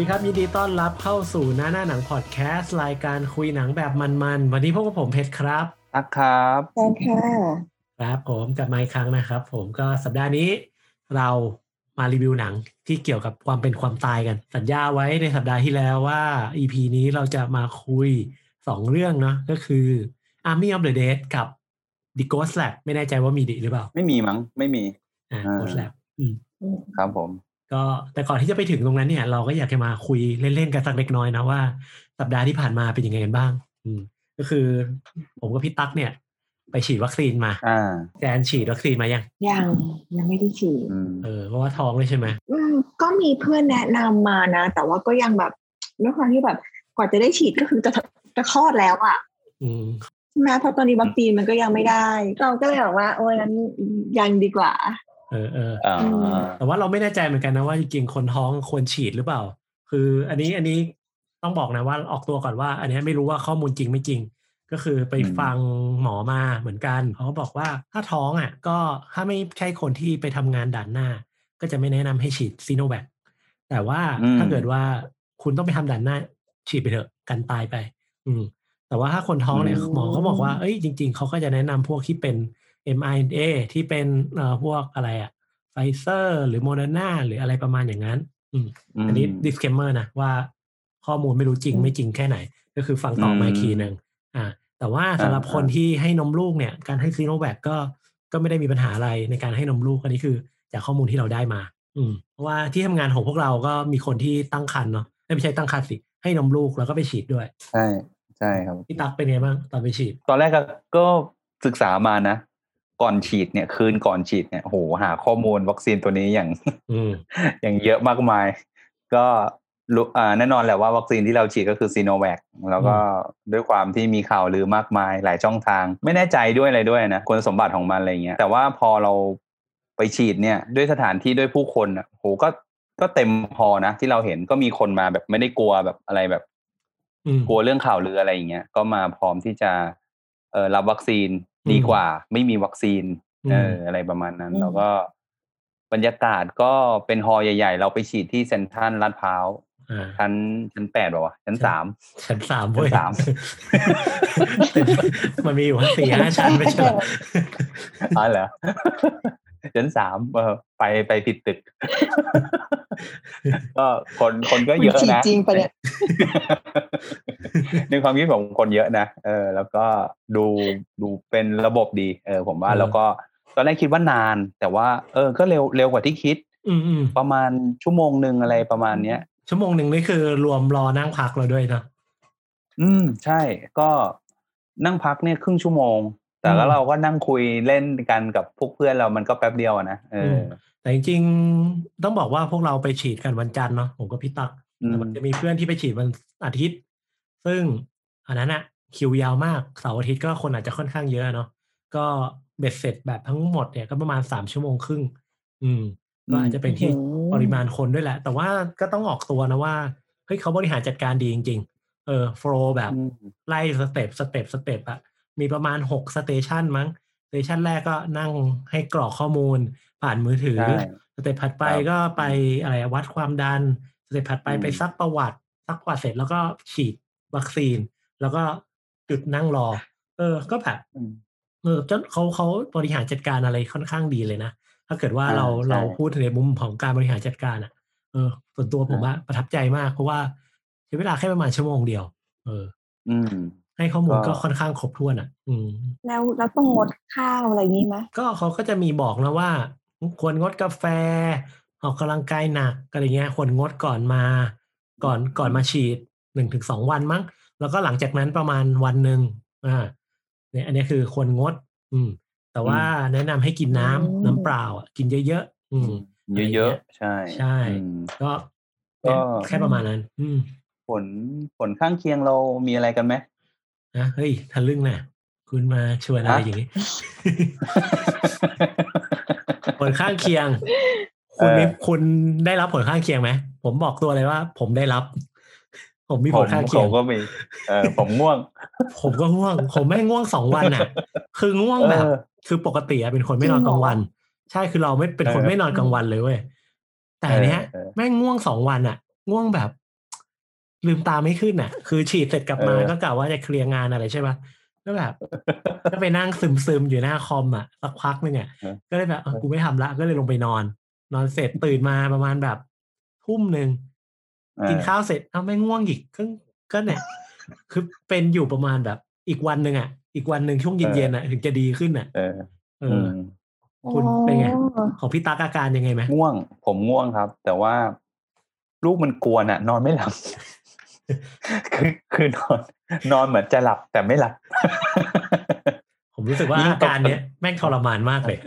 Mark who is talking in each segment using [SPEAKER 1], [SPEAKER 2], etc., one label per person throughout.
[SPEAKER 1] ดีครับยินดีต้อนรับเข้าสู่หน้าหน้าหนังพอดแคสต์รายการคุยหนังแบบมันๆ วันนี้พวกบผมเพชรครับ
[SPEAKER 2] ทักครับ
[SPEAKER 3] ใช่ค่ะ
[SPEAKER 1] ครับผมกลับมาอีกครั้งนะครับ ผมก็สัปดาห์นี้เรามารีวิวหนังที่เกี่ยวกับความเป็นความตายกัน สัญญาไว้ในสัปดาห์ที่แล้วว่า EP นี้เราจะมาคุยสองเรื่องเนาะก็คือ Army of the Dead กับ The Ghost Lab ไม่แน่ใจว่ามีดิหรือเปล่า
[SPEAKER 2] ไม่มีมั้งไม่มี
[SPEAKER 1] อ่า
[SPEAKER 2] อ่า
[SPEAKER 1] Ghost Lab อืม
[SPEAKER 3] อืม
[SPEAKER 2] ครับผม
[SPEAKER 1] ก็แต่ก่อนที่จะไปถึงตรงนั้นเนี่ย เราก็อยากจะมาคุยเล่นๆกันสักเล็กน้อยนะว่า สัปดาห์ที่ผ่านมาเป็นยังไงกันบ้าง อืม ก็คือ ผมกับพี่ตั๊กเนี่ย ไปฉีดวัคซีนมา
[SPEAKER 2] อ่า
[SPEAKER 1] แจนฉีดวัคซีนมายัง
[SPEAKER 3] ยังยังไม่ได้ฉีด
[SPEAKER 2] อืม
[SPEAKER 1] เออเพราะว่าท้องเลยใช่ไหม
[SPEAKER 3] อืมก็มีเพื่อนแนะนำมานะ แต่ว่าก็ยังแบบด้วยความที่แบบกว่าจะได้ฉีดก็คือจะจะคลอดแล้วอะ
[SPEAKER 1] อืม
[SPEAKER 3] ใช่ไหมเพราะตอนนี้วัคซีนมันก็ยังไม่ได้ เราก็เลยบอกว่า โอ้ยนั้นยังดีกว่า
[SPEAKER 1] เออเออ
[SPEAKER 2] อ่า
[SPEAKER 3] อืม
[SPEAKER 1] แต่ว่าเราไม่แน่ใจเหมือนกันนะว่าจริงๆคนท้องควรฉีดหรือเปล่า คือ อันนี้อันนี้ต้องบอกนะว่าออกตัวก่อนว่า อันนี้ไม่รู้ว่าข้อมูลจริงไม่จริง ก็คือไปฟังหมอมาเหมือนกันเขาก็บอกว่าถ้าท้องอะ ก็ถ้าไม่ใช่คนที่ไปทำงานด่านหน้า ก็จะไม่แนะนำให้ฉีดซีโนแวคแต่ว่าถ้าเกิดว่าคุณต้องไปทำด่านหน้า ฉีดไปเถอะกันตายไป อืมแต่ว่าถ้าคนท้องเนี่ยหมอเขาบอกว่า เอ้ยจริง ๆเขาก็จะแนะนำพวกที่เป็น mRNA ที่เป็นเอ่อพวกอะไรอะไฟเซอร์หรือโมเดอร์นาหรืออะไรประมาณอย่างนั้น อืม
[SPEAKER 2] ม
[SPEAKER 1] อันนี้ disclaimer นะว่าข้อมูลไม่รู้จริงไม่จริงแค่ไหน ก็คือฟังต่อมาอีกทีหนึ่งอ่า แต่ว่าสำหรับ
[SPEAKER 2] อ่า
[SPEAKER 1] คนที่ให้นมลูกเนี่ย การให้ซีโนแวคก็ก็ไม่ได้มีปัญหาอะไรในการให้นมลูกอันนี้คือ จากข้อมูลที่เราได้มา อืมเพราะว่าที่ทำงานของพวกเราก็มีคนที่ตั้งครรภ์เนาะเอ้ยไม่ใช่ตั้งครรภ์สิ ให้นมลูกแล้วก็ไปฉีดด้วย
[SPEAKER 2] ใช่ใช่ครับ
[SPEAKER 1] พี่ตั๊กเป็นไงบ้างตอนไปฉีด
[SPEAKER 2] ตอนแรกก็ก็ศึกษามานะ ก่อนฉีดเนี่ยคืนก่อนฉีดเนี่ยโหหาข้อมูลวัคซีนตัวนี้อย่าง
[SPEAKER 1] อืม
[SPEAKER 2] อย่างเยอะมากมาย ก็รู้อ่าแน่นอนแหละว่าวัคซีนที่เราฉีดก็คือซีโนแวคแล้วก็ด้วยความที่มีข่าวลือมากมายหลายช่องทาง ไม่แน่ใจด้วยอะไรด้วยนะคุณสมบัติของมันอะไรเงี้ยแต่ว่าพอเราไปฉีดเนี่ยด้วยสถานที่ด้วยผู้คนอะโหก็ก็เต็มพอนะที่เราเห็นก็มีคนมาแบบไม่ได้กลัวแบบอะไรแบบ
[SPEAKER 1] อืม
[SPEAKER 2] กลัวเรื่องข่าวลืออะไรอย่างเงี้ยก็มาพร้อมที่จะเออรับวัคซีน
[SPEAKER 1] อืม
[SPEAKER 2] ดีกว่าไม่มีวัคซีน
[SPEAKER 1] อืม
[SPEAKER 2] เอออะไรประมาณนั้น
[SPEAKER 3] อืม
[SPEAKER 2] แล้วก็บรรยากาศก็เป็นฮอลล์ใหญ่ ๆ เราไปฉีดที่เซ็นทรัลลาดพร้าว
[SPEAKER 1] อ่า
[SPEAKER 2] ชั้นชั้นแปดป่าวะชั้นสาม
[SPEAKER 1] ชั้นสามเว้ย
[SPEAKER 2] ชั้นสาม
[SPEAKER 1] มันมีอยู่ทั้งสี่ห้าชั้นไม่ใช่เหรอ
[SPEAKER 2] อ๋อเหรอ ชั้นสามเออไปไปผิดตึก ก็คนคนก็เยอะ
[SPEAKER 3] มันฉีด
[SPEAKER 2] นะ
[SPEAKER 3] จริงปะเนี่ย
[SPEAKER 2] ในความคิดผมคนเยอะนะเออ แล้วก็ดูดูเป็นระบบดี เออ ผมว่า
[SPEAKER 1] เออ
[SPEAKER 2] แล้วก็ตอนแรกคิดว่านาน แต่ว่า เออ ก็เร็วเร็วกว่าที่คิด
[SPEAKER 1] อืมอืม
[SPEAKER 2] ประมาณชั่วโมงหนึ่งอะไรประมาณเนี้ย
[SPEAKER 1] ชั่วโมงหนึ่งนี่คือรวมรอนั่งพักเราด้วยเนอะ
[SPEAKER 2] อืม ใช่ก็นั่งพักเนี่ยครึ่งชั่วโมง แต่ก็
[SPEAKER 1] อืม
[SPEAKER 2] เราก็นั่งคุยเล่นกันกับพวกเพื่อนเรามันก็แป๊บเดียวอะนะเอออ
[SPEAKER 1] แต่จริงๆต้องบอกว่าพวกเราไปฉีดกันวันจันทร์เนาะผมกับพี่ตัก
[SPEAKER 2] อืม
[SPEAKER 1] แต่มันจะมีเพื่อนที่ไปฉีดวันอาทิตย์ ซึ่งอันนั้นอะคิวยาวมากเสาร์อาทิตย์ก็คนอาจจะค่อนข้างเยอะเนาะก็เบ็ดเสร็จแบบทั้งหมดเนี่ยก็ประมาณสามชั่วโมงครึ่ง อืม ก็อาจจะเป็นที่
[SPEAKER 3] โอ้โห
[SPEAKER 1] ปริมาณคนด้วยแหละ แต่ว่าก็ต้องออกตัวนะว่าเฮ้ยเขาบริหารจัดการดีจริง ๆ เออ flow แบบ
[SPEAKER 2] อืม
[SPEAKER 1] ไล่ step step step อะ มีประมาณหก station มั้ง station แรกก็นั่งให้กรอกข้อมูล ผ่านมือถือ
[SPEAKER 2] ใช่
[SPEAKER 1] step ถัดไป
[SPEAKER 2] ครับ
[SPEAKER 1] ก็ไปอะไรอะวัดความดัน step ถัดไป
[SPEAKER 2] อืม
[SPEAKER 1] ไปซักประวัติซักประวัติเสร็จแล้วก็ฉีดวัคซีน แล้วก็จุดนั่งรอ เออ ก็แบบ
[SPEAKER 2] อืม
[SPEAKER 1] เออเจ้าเขาเขาบริหารจัดการอะไรค่อนข้างดีเลยนะ ถ้าเกิดว่า
[SPEAKER 2] อ่า
[SPEAKER 1] เรา
[SPEAKER 2] ใช่
[SPEAKER 1] เราพูดในมุมของการบริหารจัดการอะ เออ ส่วนตัวผม
[SPEAKER 2] อ่า
[SPEAKER 1] ว่าประทับใจมากเพราะว่าใช้เวลาแค่ประมาณชั่วโมงเดียว เออ
[SPEAKER 2] อืม
[SPEAKER 1] ให้ข้อมูล
[SPEAKER 2] ก็
[SPEAKER 1] ก็ค่อนข้างครบถ้วนอะ อืม
[SPEAKER 3] แล้วแล้วต้องงดข้าวอะไรอย่างนี้ไหม
[SPEAKER 1] ก็เขาก็จะมีบอกนะว่า ควรงดกาแฟ ออกกำลังกายหนักอะไรเงี้ยควรงดก่อนมา ก่อนก่อนมาฉีดหนึ่งถึงสองวันมั้ง แล้วก็หลังจากนั้นประมาณวันหนึ่งอ่าเนี่ยอันนี้คือควรงด อืม แต่ว่าแนะนำให้กินน้ำน้ำเปล่าอะกินเยอะๆอืม
[SPEAKER 2] เยอะๆใช่
[SPEAKER 1] ใช่
[SPEAKER 2] อืม
[SPEAKER 1] ก็
[SPEAKER 2] ก็
[SPEAKER 1] แค่ประมาณนั้น อืม
[SPEAKER 2] ผลผลข้างเคียงเรามีอะไรกันไหม
[SPEAKER 1] นะเฮ้ยทะลึ่งน่ะคุณมาชวนอะไร
[SPEAKER 2] ฮะ
[SPEAKER 1] อย่างนี้ ผลข้างเคียง คุณ
[SPEAKER 2] เออ
[SPEAKER 1] มีคุณได้รับผลข้างเคียงไหมผมบอกตัวเลยว่า ผมได้รับ ผมมี
[SPEAKER 2] ผ
[SPEAKER 1] ผ
[SPEAKER 2] ม
[SPEAKER 1] ลข้าง
[SPEAKER 2] ผ
[SPEAKER 1] เคียง
[SPEAKER 2] มก็มีเออผมง่วง
[SPEAKER 1] ผมก็ง่วง ผมไม่ง่วงสองวันอะ คือง่วงแบบ
[SPEAKER 2] เออ
[SPEAKER 1] คือปกติอะเป็นคนไม่นอนกลางวัน ใช่คือเราไม่เป็นคน
[SPEAKER 2] เออ
[SPEAKER 1] ไม่นอนกลางวันเลยเว้ยแต่อันเนี้ย
[SPEAKER 2] เออเออ
[SPEAKER 1] แม่งง่วงสองวันอะ ง่วงแบบ ลืมตาไม่ขึ้นอะ คือฉีดเสร็จกลับมา
[SPEAKER 2] เออ
[SPEAKER 1] ก็กะว่าจะเคลียร์งานอะไรใช่ปะก็แบบก็ไปนั่งซึมซึมๆอยู่หน้าคอมอะสักพักหนึงอะ
[SPEAKER 2] เออ
[SPEAKER 1] ก็เลยแบบเออกูไม่ทำละก็เลยลงไปนอน นอนเสร็จตื่นมาประมาณแบบทุ่มหนึ่ง
[SPEAKER 2] เออ
[SPEAKER 1] กินข้าวเสร็จเอาไม่ง่วงอีกก็ก็เนี่ยคือเป็นอยู่ประมาณแบบอีกวันหนึ่งอะ อีกวันหนึ่งช่วงเย็นๆอะถึงจะดีขึ้นอะ
[SPEAKER 2] เออ
[SPEAKER 1] เอ
[SPEAKER 2] อื
[SPEAKER 1] อ
[SPEAKER 2] ม
[SPEAKER 1] คุณเป็นไง
[SPEAKER 3] อ๋อ
[SPEAKER 1] ของพี่ตั๊กอาการยังไงไหม
[SPEAKER 2] ง่วง ผมง่วงครับ แต่ว่าลูกมันกวนอะ นอนไม่หลับ คือคือนอน นอนเหมือนจะหลับแต่ไม่หลับ
[SPEAKER 1] ผมรู้สึกว่า
[SPEAKER 2] ยิ่ง
[SPEAKER 1] อา
[SPEAKER 2] ตก
[SPEAKER 1] การเนี้ยแม่งทรมานมากเลย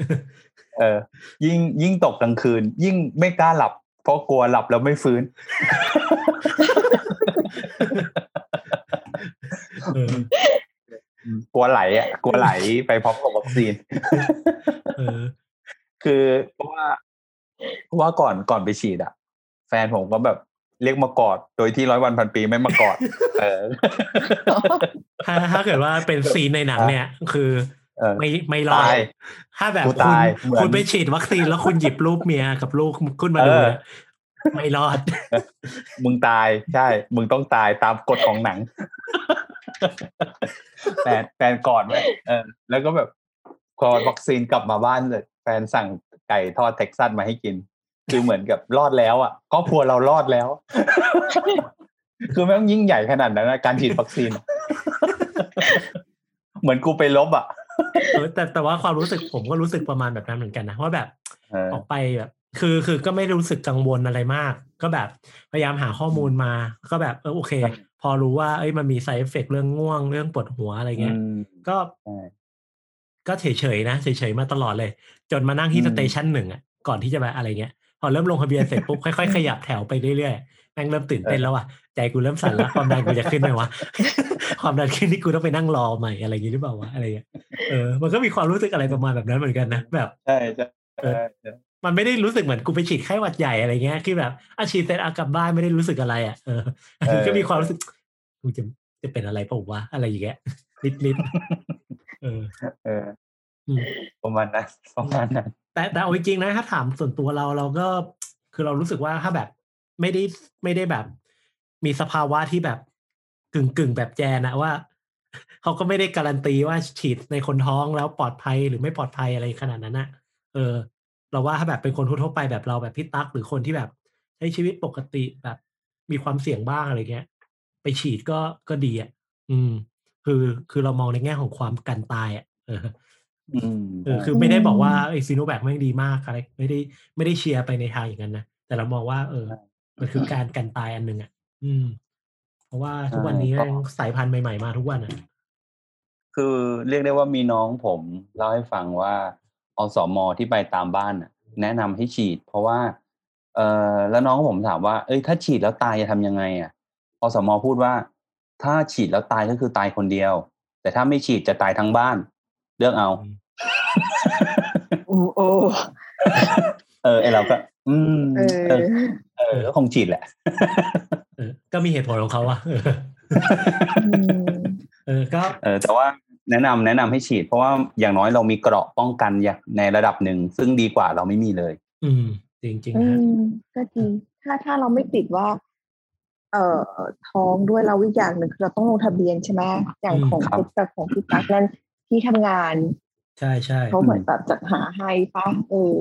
[SPEAKER 2] เออ ยิ่งยิ่งตกกลางคืน ยิ่งไม่กล้าหลับ เพราะกลัวหลับแล้วไม่ฟื้น
[SPEAKER 1] เออ
[SPEAKER 2] กลัวไหลอะกลัวไหลไปพร้อมกับวัคซีน
[SPEAKER 1] เออ
[SPEAKER 2] คือเพราะว่าเพราะว่าก่อนก่อนไปฉีดอะ แฟนผมก็แบบ เรียกมากอด โดยที่ร้อยวันพันปีไม่มากอด เออ
[SPEAKER 1] ถ้าถ้าเกิดว่าเป็นซีนในหนังเนี่ย คือ
[SPEAKER 2] เออ
[SPEAKER 1] ไม่ไม่รอด
[SPEAKER 2] ตาย
[SPEAKER 1] ถ้าแบบ
[SPEAKER 2] กู
[SPEAKER 1] คุณ
[SPEAKER 2] ตายเหมือน
[SPEAKER 1] คุณไปฉีดวัคซีนแล้วคุณหยิบรูปเมียกับลูกขึ้นมาดู
[SPEAKER 2] เออ
[SPEAKER 1] เนี่ยไม่รอด
[SPEAKER 2] มึงตายใช่ มึงต้องตายตามกฎของหนังแฟนแฟนกอดไว้เออ แล้วก็แบบพอวัคซีนกลับมาบ้านเลย แฟนสั่งไก่ทอดเท็กซัสมาให้กิน คือเหมือนกับรอดแล้วอะครอบครัวเรารอดแล้ว คือแม่งยิ่งใหญ่ขนาดนั้นนะการฉีดวัคซีน เหมือนกูไปลบอะ
[SPEAKER 1] เออแต่แต่ว่าความรู้สึกผมก็รู้สึกประมาณแบบนั้นเหมือนกันนะว่าแบบ
[SPEAKER 2] เออ
[SPEAKER 1] ออกไปแบบคือคือก็ไม่รู้สึกกังวลอะไรมาก ก็แบบพยายามหาข้อมูลมา ก็แบบเออโอเค
[SPEAKER 2] ครับ
[SPEAKER 1] พอรู้ว่าเอ้ยมันมี side effect เรื่องง่วงเรื่องปวดหัวอะไรเงี้ย
[SPEAKER 2] อืม
[SPEAKER 1] ก็
[SPEAKER 2] ใช่
[SPEAKER 1] ก็เฉยๆนะเฉยๆมาตลอดเลย จนมานั่งที่
[SPEAKER 2] อืม
[SPEAKER 1] สเตชันหนึ่งอะก่อนที่จะไปอะไรเงี้ย พอเริ่มลงทะเบียนเสร็จปุ๊บค่อยๆขยับแถวไปเรื่อยๆแม่งเริ่มตื่นเต้นแล้วอะใจกูเริ่มสั่นแล้วความดันกูจะขึ้นไหมวะความดันขึ้นที่กูต้องไปนั่งรอใหม่อะไรอย่างงี้หรือเปล่าวะอะไรเงี้ยเออมันก็มีความรู้สึกอะไรประมาณแบบนั้นเหมือนกันนะแบบ
[SPEAKER 2] ใช่ใช่
[SPEAKER 1] เออ
[SPEAKER 2] ใช่ใช่
[SPEAKER 1] มันไม่ได้รู้สึกเหมือนกูไปฉีดไข้หวัดใหญ่อะไรเงี้ยคือแบบอาฉีดเสร็จอากลับบ้านไม่ได้รู้สึกอะไร อะเออก็มีความรู้สึกกูจะจะเป็นอะไรเปล่าวะอะไรอย่างเงี้ยนิดนิดๆเออ
[SPEAKER 2] เออ
[SPEAKER 1] อืม
[SPEAKER 2] ประมาณนั้นประมาณนั้น
[SPEAKER 1] แต่แต่เอาจริงๆนะถ้าถามส่วนตัวเราเราก็คือเรารู้สึกว่าถ้าแบบไม่ได้ไม่ได้แบบ มีสภาวะที่แบบกึ่งกึ่งแบบแจนนะว่าเขาก็ไม่ได้การันตีว่าฉีดในคนท้องแล้วปลอดภัยหรือไม่ปลอดภัยอะไรขนาดนั้นนะเออ เราว่าถ้าแบบเป็นคนทั่วไปแบบเราแบบพี่ตั๊กหรือคนที่แบบใช้ชีวิตปกติแบบมีความเสี่ยงบ้างอะไรเงี้ย ไปฉีดก็ก็ดีอะ อืม คือคือเรามองในแง่ของความกันตายอะเออ เออคือไม่ได้บอกว่าไอ้ซีโนแวคแม่งดีมากอะไรไม่ได้ไม่ได้เชียร์ไปในทางอย่างนั้นนะแต่เรามองว่า เออ มันคือการกันตายอันหนึ่งอะ อืม เพราะว่าทุกวันนี้แม่งสายพันธุ์ใหม่ ๆ มาทุกวันอะ
[SPEAKER 2] คือเรียกได้ว่ามีน้องผมเล่าให้ฟังว่าอสมที่ไปตามบ้านน่ะ แนะนำให้ฉีด เพราะว่า เออแล้วน้องผมถามว่า เอ้ยถ้าฉีดแล้วตายจะทำยังไง อะอสมพูดว่า ถ้าฉีดแล้วตายก็คือตายคนเดียว แต่ถ้าไม่ฉีดจะตายทั้งบ้าน เลือกเอา
[SPEAKER 3] โอ้โอ้
[SPEAKER 2] เออไอเราก็ อืม
[SPEAKER 3] เอ
[SPEAKER 2] เออ
[SPEAKER 3] อ
[SPEAKER 2] เออก็คงฉีดแหละ
[SPEAKER 1] เออก็มีเหตุผลของเขาอะเออ
[SPEAKER 3] อืม
[SPEAKER 1] เออก็
[SPEAKER 2] เออแต่ว่าแนะนำแนะนำให้ฉีด เพราะว่าอย่างน้อยเรามีเกราะป้องกันอย่างในระดับหนึ่ง ซึ่งดีกว่าเราไม่มีเลย
[SPEAKER 1] อืม จริงๆ
[SPEAKER 3] อื
[SPEAKER 1] นะ
[SPEAKER 3] มก็จริงถ้าถ้าเราไม่ติดว่า เอ่อท้องด้วยเราอีกอย่างหนึ่งคือเราต้องลงทะเบียนใช่ไหมอย่างของ
[SPEAKER 2] ครับ
[SPEAKER 3] คุณแต่ของพี่ตั๊กนั้น ที่ทำงาน
[SPEAKER 1] ใช่ใช่
[SPEAKER 3] เขาเหมือนแบบจัดหาให้ปะเออ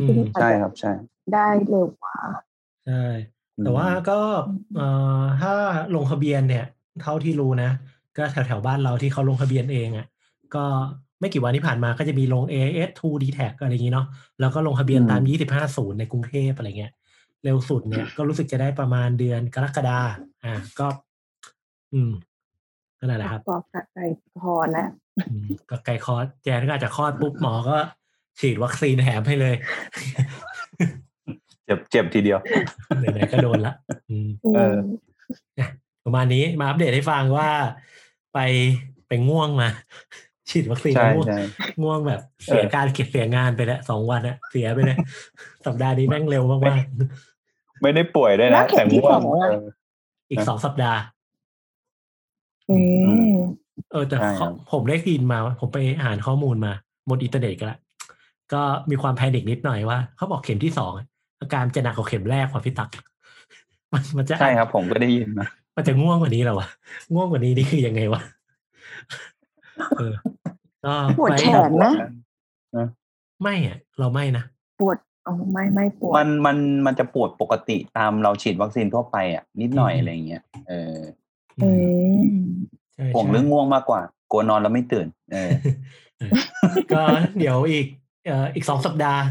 [SPEAKER 1] อืม
[SPEAKER 3] ที่อาจ
[SPEAKER 2] ใช่
[SPEAKER 3] จะ
[SPEAKER 2] ครับใช่
[SPEAKER 3] ได้เร็วกว่า
[SPEAKER 1] ใช่แต่ว่าก็เอ่อถ้าลงทะเบียนเนี่ย เท่าที่รู้นะ ก็แถวแถวๆบ้านเราที่เขาลงทะเบียนเองอะ่ะก็ไม่กี่วันที่ผ่านมาก็จะมีลง AS 2 d t a c อะไรอย่างนี้เนาะแล้วก็ลงทะเบียนตาม 25ศูนย์ในกรุงเทพอะไรเงี้ย เร็วสุดเนี่ยก็รู้สึกจะได้ประมาณเดือนกรกฎาอ่าก็ อืมนั่นแหละครับ
[SPEAKER 3] ปลอบกัดใจพอนะ
[SPEAKER 1] อืม ก็ไก่คลอดแจนก็อาจจะคลอดปุ๊บหมอก็ ฉีดวัคซีนแถมให้เลย
[SPEAKER 2] เจ็บเจ็บทีเดียว
[SPEAKER 1] ไหนๆก็โดนละอืม
[SPEAKER 3] อืม
[SPEAKER 2] เออ
[SPEAKER 1] ประมาณนี้มาอัปเดตให้ฟังว่า ไปไปง่วงมา ฉีดวัคซีน
[SPEAKER 2] ใช่
[SPEAKER 1] ง่วง
[SPEAKER 2] ใช่
[SPEAKER 1] ง่วงแบบ เสีย
[SPEAKER 2] เออ
[SPEAKER 1] การเก็บเสียงานไปแล้วสองวันอะเสียไปเลยสัปดาห์นี้แม่งเร็วมาก
[SPEAKER 2] ไม่ได้ป่วยด้วยนะ
[SPEAKER 3] แต่
[SPEAKER 2] ง่วงอะแล้
[SPEAKER 3] วเข็มที่สอง
[SPEAKER 2] เออ
[SPEAKER 1] ๆอีกสองสัปดาห์
[SPEAKER 3] อืม
[SPEAKER 1] เออแต่
[SPEAKER 2] ใช่ครับ
[SPEAKER 1] ผมได้ยินมา ผมไปอ่านข้อมูลมาบนอินเทอร์เน็ตกันละก็มีความ panic นิดหน่อยว่าเขาบอกเข็มที่สองอะอาการจะหนักกว่าเข็มแรกของพี่ตัก มันมันจะ
[SPEAKER 2] ใช่ครับ ผมก็ได้ยินมา
[SPEAKER 1] มันจะง่วงกว่านี้เหรอวะง่วงกว่านี้นี่คือยังไงวะเออก็
[SPEAKER 3] ปวด
[SPEAKER 1] ไแข
[SPEAKER 3] นนะ
[SPEAKER 1] ไม่อะเราไม่นะ
[SPEAKER 3] ปวดอ๋อไม่ไม่ปวด
[SPEAKER 2] มันมันมันจะปวดปกติตามเราฉีดวัคซีนทั่วไปอะนิดหน่อย
[SPEAKER 1] อืม
[SPEAKER 2] อะไรเงี้ยเออ
[SPEAKER 3] อืม
[SPEAKER 1] ใช่
[SPEAKER 2] ห่วง
[SPEAKER 1] ใช่
[SPEAKER 2] เรื่องง่วงมากกว่ากลัวนอนแล้วไม่ตื่นเออ
[SPEAKER 1] เออ ก็เดี๋ยวอีกเอ่ออีกสองสัปดาห์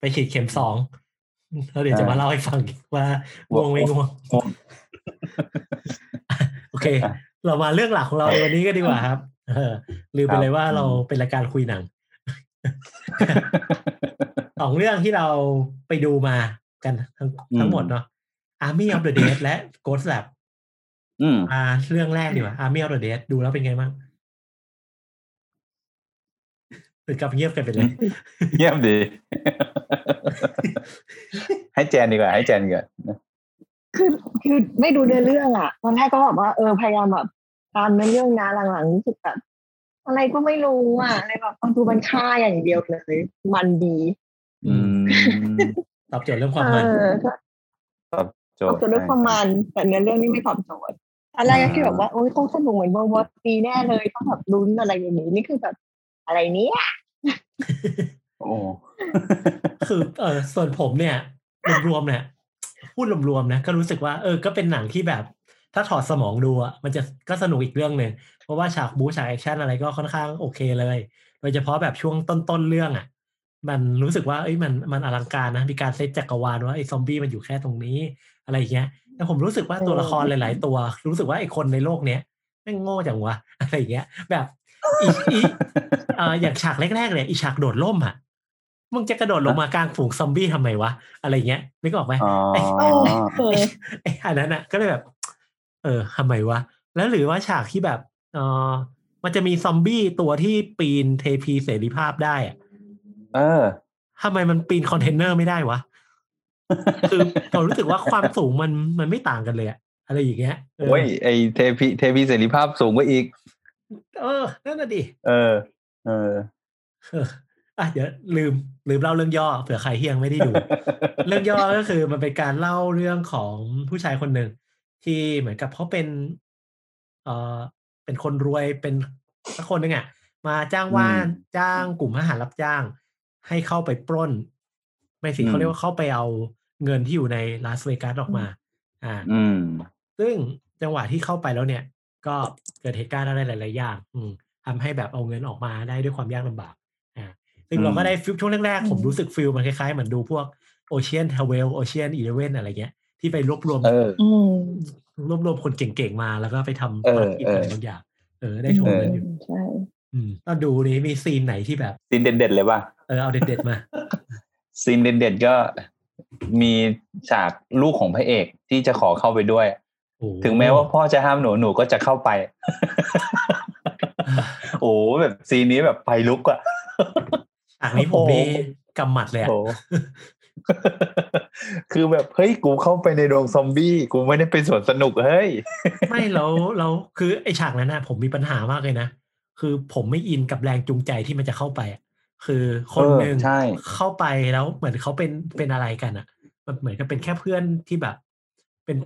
[SPEAKER 1] ไปฉีดเข็มสองแล้วเดี๋ยวจะมาเล่าให้ฟังว่าง่วงไม่ง่วง
[SPEAKER 2] ง่วง
[SPEAKER 1] โอเค เรามาเรื่องหลักของเราในวันนี้ก็ดีกว่าครับเออลืมไปเลยว่าเราเป็นรายการคุยหนังสองเรื่องที่เราไปดูมากันทั้ง
[SPEAKER 2] อืม
[SPEAKER 1] ทั้งหมดเนาะ Army of the Dead และ Ghost Lab
[SPEAKER 2] อืม
[SPEAKER 1] อ่า เรื่องแรกดีกว่า Army of the Dead ดูแล้วเป็นไงบ้างถึงกับเงียบกันไปเลย
[SPEAKER 2] เยี่ยมดี ให้แจนดีกว่า ให้แจนดีกว่า
[SPEAKER 3] คือคือไม่ดูเนื้อเรื่องอะตอนแรกก็แบบว่าเออพยายามแบบตามเนื้อเรื่องนะหลังๆรู้สึกแบบอะไรก็ไม่รู้อะอะไรแบบเอาดูมันค่าอย่างเดียวเลย มันดี
[SPEAKER 2] อืม
[SPEAKER 1] ตอบโจทย์เรื่องค
[SPEAKER 3] เอ
[SPEAKER 1] วามมัน
[SPEAKER 3] อก็
[SPEAKER 2] ตอบโจ
[SPEAKER 3] ตอ
[SPEAKER 2] ท
[SPEAKER 3] บ
[SPEAKER 2] ย์
[SPEAKER 3] โจทย์ด้วยความมันแต่เนื้อเรื่องนี่ไม่ตอบโจทย์ อะไรก็คือแบบว่าโอ้ยต้องสนุกเหมือนเวิร์วอตีแน่เลยต้องแบบลุ้นอะไรอย่างนี้นี่คือแบบอะไรเนี้ย
[SPEAKER 2] โอ้
[SPEAKER 1] คือเออส่วนผมเนี่ยรวมๆเนี่ยพูดรวมๆนะก็รู้สึกว่าเออก็เป็นหนังที่แบบ ถ้าถอดสมองดูอะมันจะก็สนุกอีกเรื่องหนึ่งเพราะว่าฉากบู๊ฉาก action อะไรก็ค่อนข้างโอเคเลย โดยเฉพาะแบบช่วงต้นๆเรื่องอะ มันรู้สึกว่าเอ้ยมันมันอลังการนะมีการเซตจักรวาลว่าไอ้ซอมบี้มันอยู่แค่ตรงนี้อะไรอย่างเงี้ย แต่ผมรู้สึกว่าตัวละครหลาย ๆ ตัว รู้สึกว่าไอ้คนในโลกเนี้ยแม่งโง่จังวะอะไรอย่างเงี้ย แบบอีอีเอ่ออย่างฉากแรก ๆ เลยอีฉากโดดร่มอะมึงจะกระโดดลงมากลางฝูงซอมบี้ทำไมวะ อะไรเงี้ยนึกออกไหม
[SPEAKER 2] อ๋อ
[SPEAKER 1] ไอ้
[SPEAKER 3] เออเออ
[SPEAKER 1] ไอ้อันนั้นอะ ก็เลยแบบ เออทำไมวะ แล้วหรือว่าฉากที่แบบเออมันจะมีซอมบี้ตัวที่ปีนเทพีเสรีภาพได้อะ
[SPEAKER 2] เออ
[SPEAKER 1] ทำไมมันปีนคอนเทนเนอร์ไม่ได้วะ คือผมรู้สึกว่าความสูงมันมันไม่ต่างกันเลยอะอะไรอย่างเงี้ยเออ
[SPEAKER 2] โอ้ยไอเทพีเทพีเสรีภาพสูงกว่าอีก
[SPEAKER 1] เออนั่นน่ะดิ
[SPEAKER 2] เออ เออ
[SPEAKER 1] เอออะเดี๋ยวลืมลืมเล่าเรื่องย่อเผื่อใครที่ยังไม่ได้ดู เรื่องย่อก็คือมันเป็นการเล่าเรื่องของผู้ชายคนหนึ่งที่เหมือนกับเขาเป็น เอ่อเป็นคนรวยเป็นสักคนหนึ่งอะ มาจ้างว่าน
[SPEAKER 2] อืม
[SPEAKER 1] จ้างกลุ่มทหารรับจ้าง ให้เข้าไปปล้น ไม่สิ
[SPEAKER 2] อืม
[SPEAKER 1] เขาเรียกว่าเข้าไปเอา เงินที่อยู่ในลาสเวกัสออกมา อ่า
[SPEAKER 2] อืม
[SPEAKER 1] ซึ่งจังหวะที่เข้าไปแล้วเนี่ย ก็เกิดเหตุการณ์อะไรหลาย ๆ อย่าง อืมทำให้แบบเอาเงินออกมาได้ด้วยความยากลำบาก อ่า ซึ่งเราก็ได้ feel ช่วงแรก ๆ ผมรู้สึก feel มันคล้าย ๆ เหมือนดูพวก Ocean's Twelve Ocean's Eleven อะไรเงี้ย ที่ไปรวบรวม
[SPEAKER 2] เออ
[SPEAKER 3] อืม
[SPEAKER 1] รวบรวมคนเก่ง ๆ มาแล้วก็ไปทำ
[SPEAKER 2] เอ
[SPEAKER 1] ภา
[SPEAKER 2] อ
[SPEAKER 1] รกิจ
[SPEAKER 2] เอออ
[SPEAKER 1] อะไรบางอย่าง เออ ได้โชว์กันอยู่
[SPEAKER 3] ใช่
[SPEAKER 1] อืมตอนดูนี้มี scene ไหนที่แบบ
[SPEAKER 2] ซีนเด็ด ๆ เลยป่ะ
[SPEAKER 1] เออ เอาเด็ด ๆ มา
[SPEAKER 2] ซีนเด็ด ๆ ก็ มีฉากลูกของพระเอกที่จะขอเข้าไปด้วย
[SPEAKER 1] โอ้
[SPEAKER 2] ถึงแม้ว่าพ่อจะห้ามหนูหนูก็จะเข้าไป โอ้แบบซีนนี้แบบไฟลุกอะ
[SPEAKER 1] ฉากนี้ผมนี่กำหมัดเลยอะ
[SPEAKER 2] โอ้คือแบบเฮ้ยกูเข้าไปในโรงซอมบี้ กูไม่ได้ไปสวนสนุกเฮ้ย
[SPEAKER 1] ไม่แล้วแล้วคือไอฉากนั้นนะผมมีปัญหามากเลยนะ คือผมไม่อินกับแรงจูงใจที่มันจะเข้าไปอะ คือคน
[SPEAKER 2] เออ
[SPEAKER 1] หนึ่ง
[SPEAKER 2] ใช่
[SPEAKER 1] เข้าไปแล้วเหมือนเขาเป็นเป็นอะไรกันอะมันเหมือนกับเป็นแค่เพื่อนที่แบบ เป็น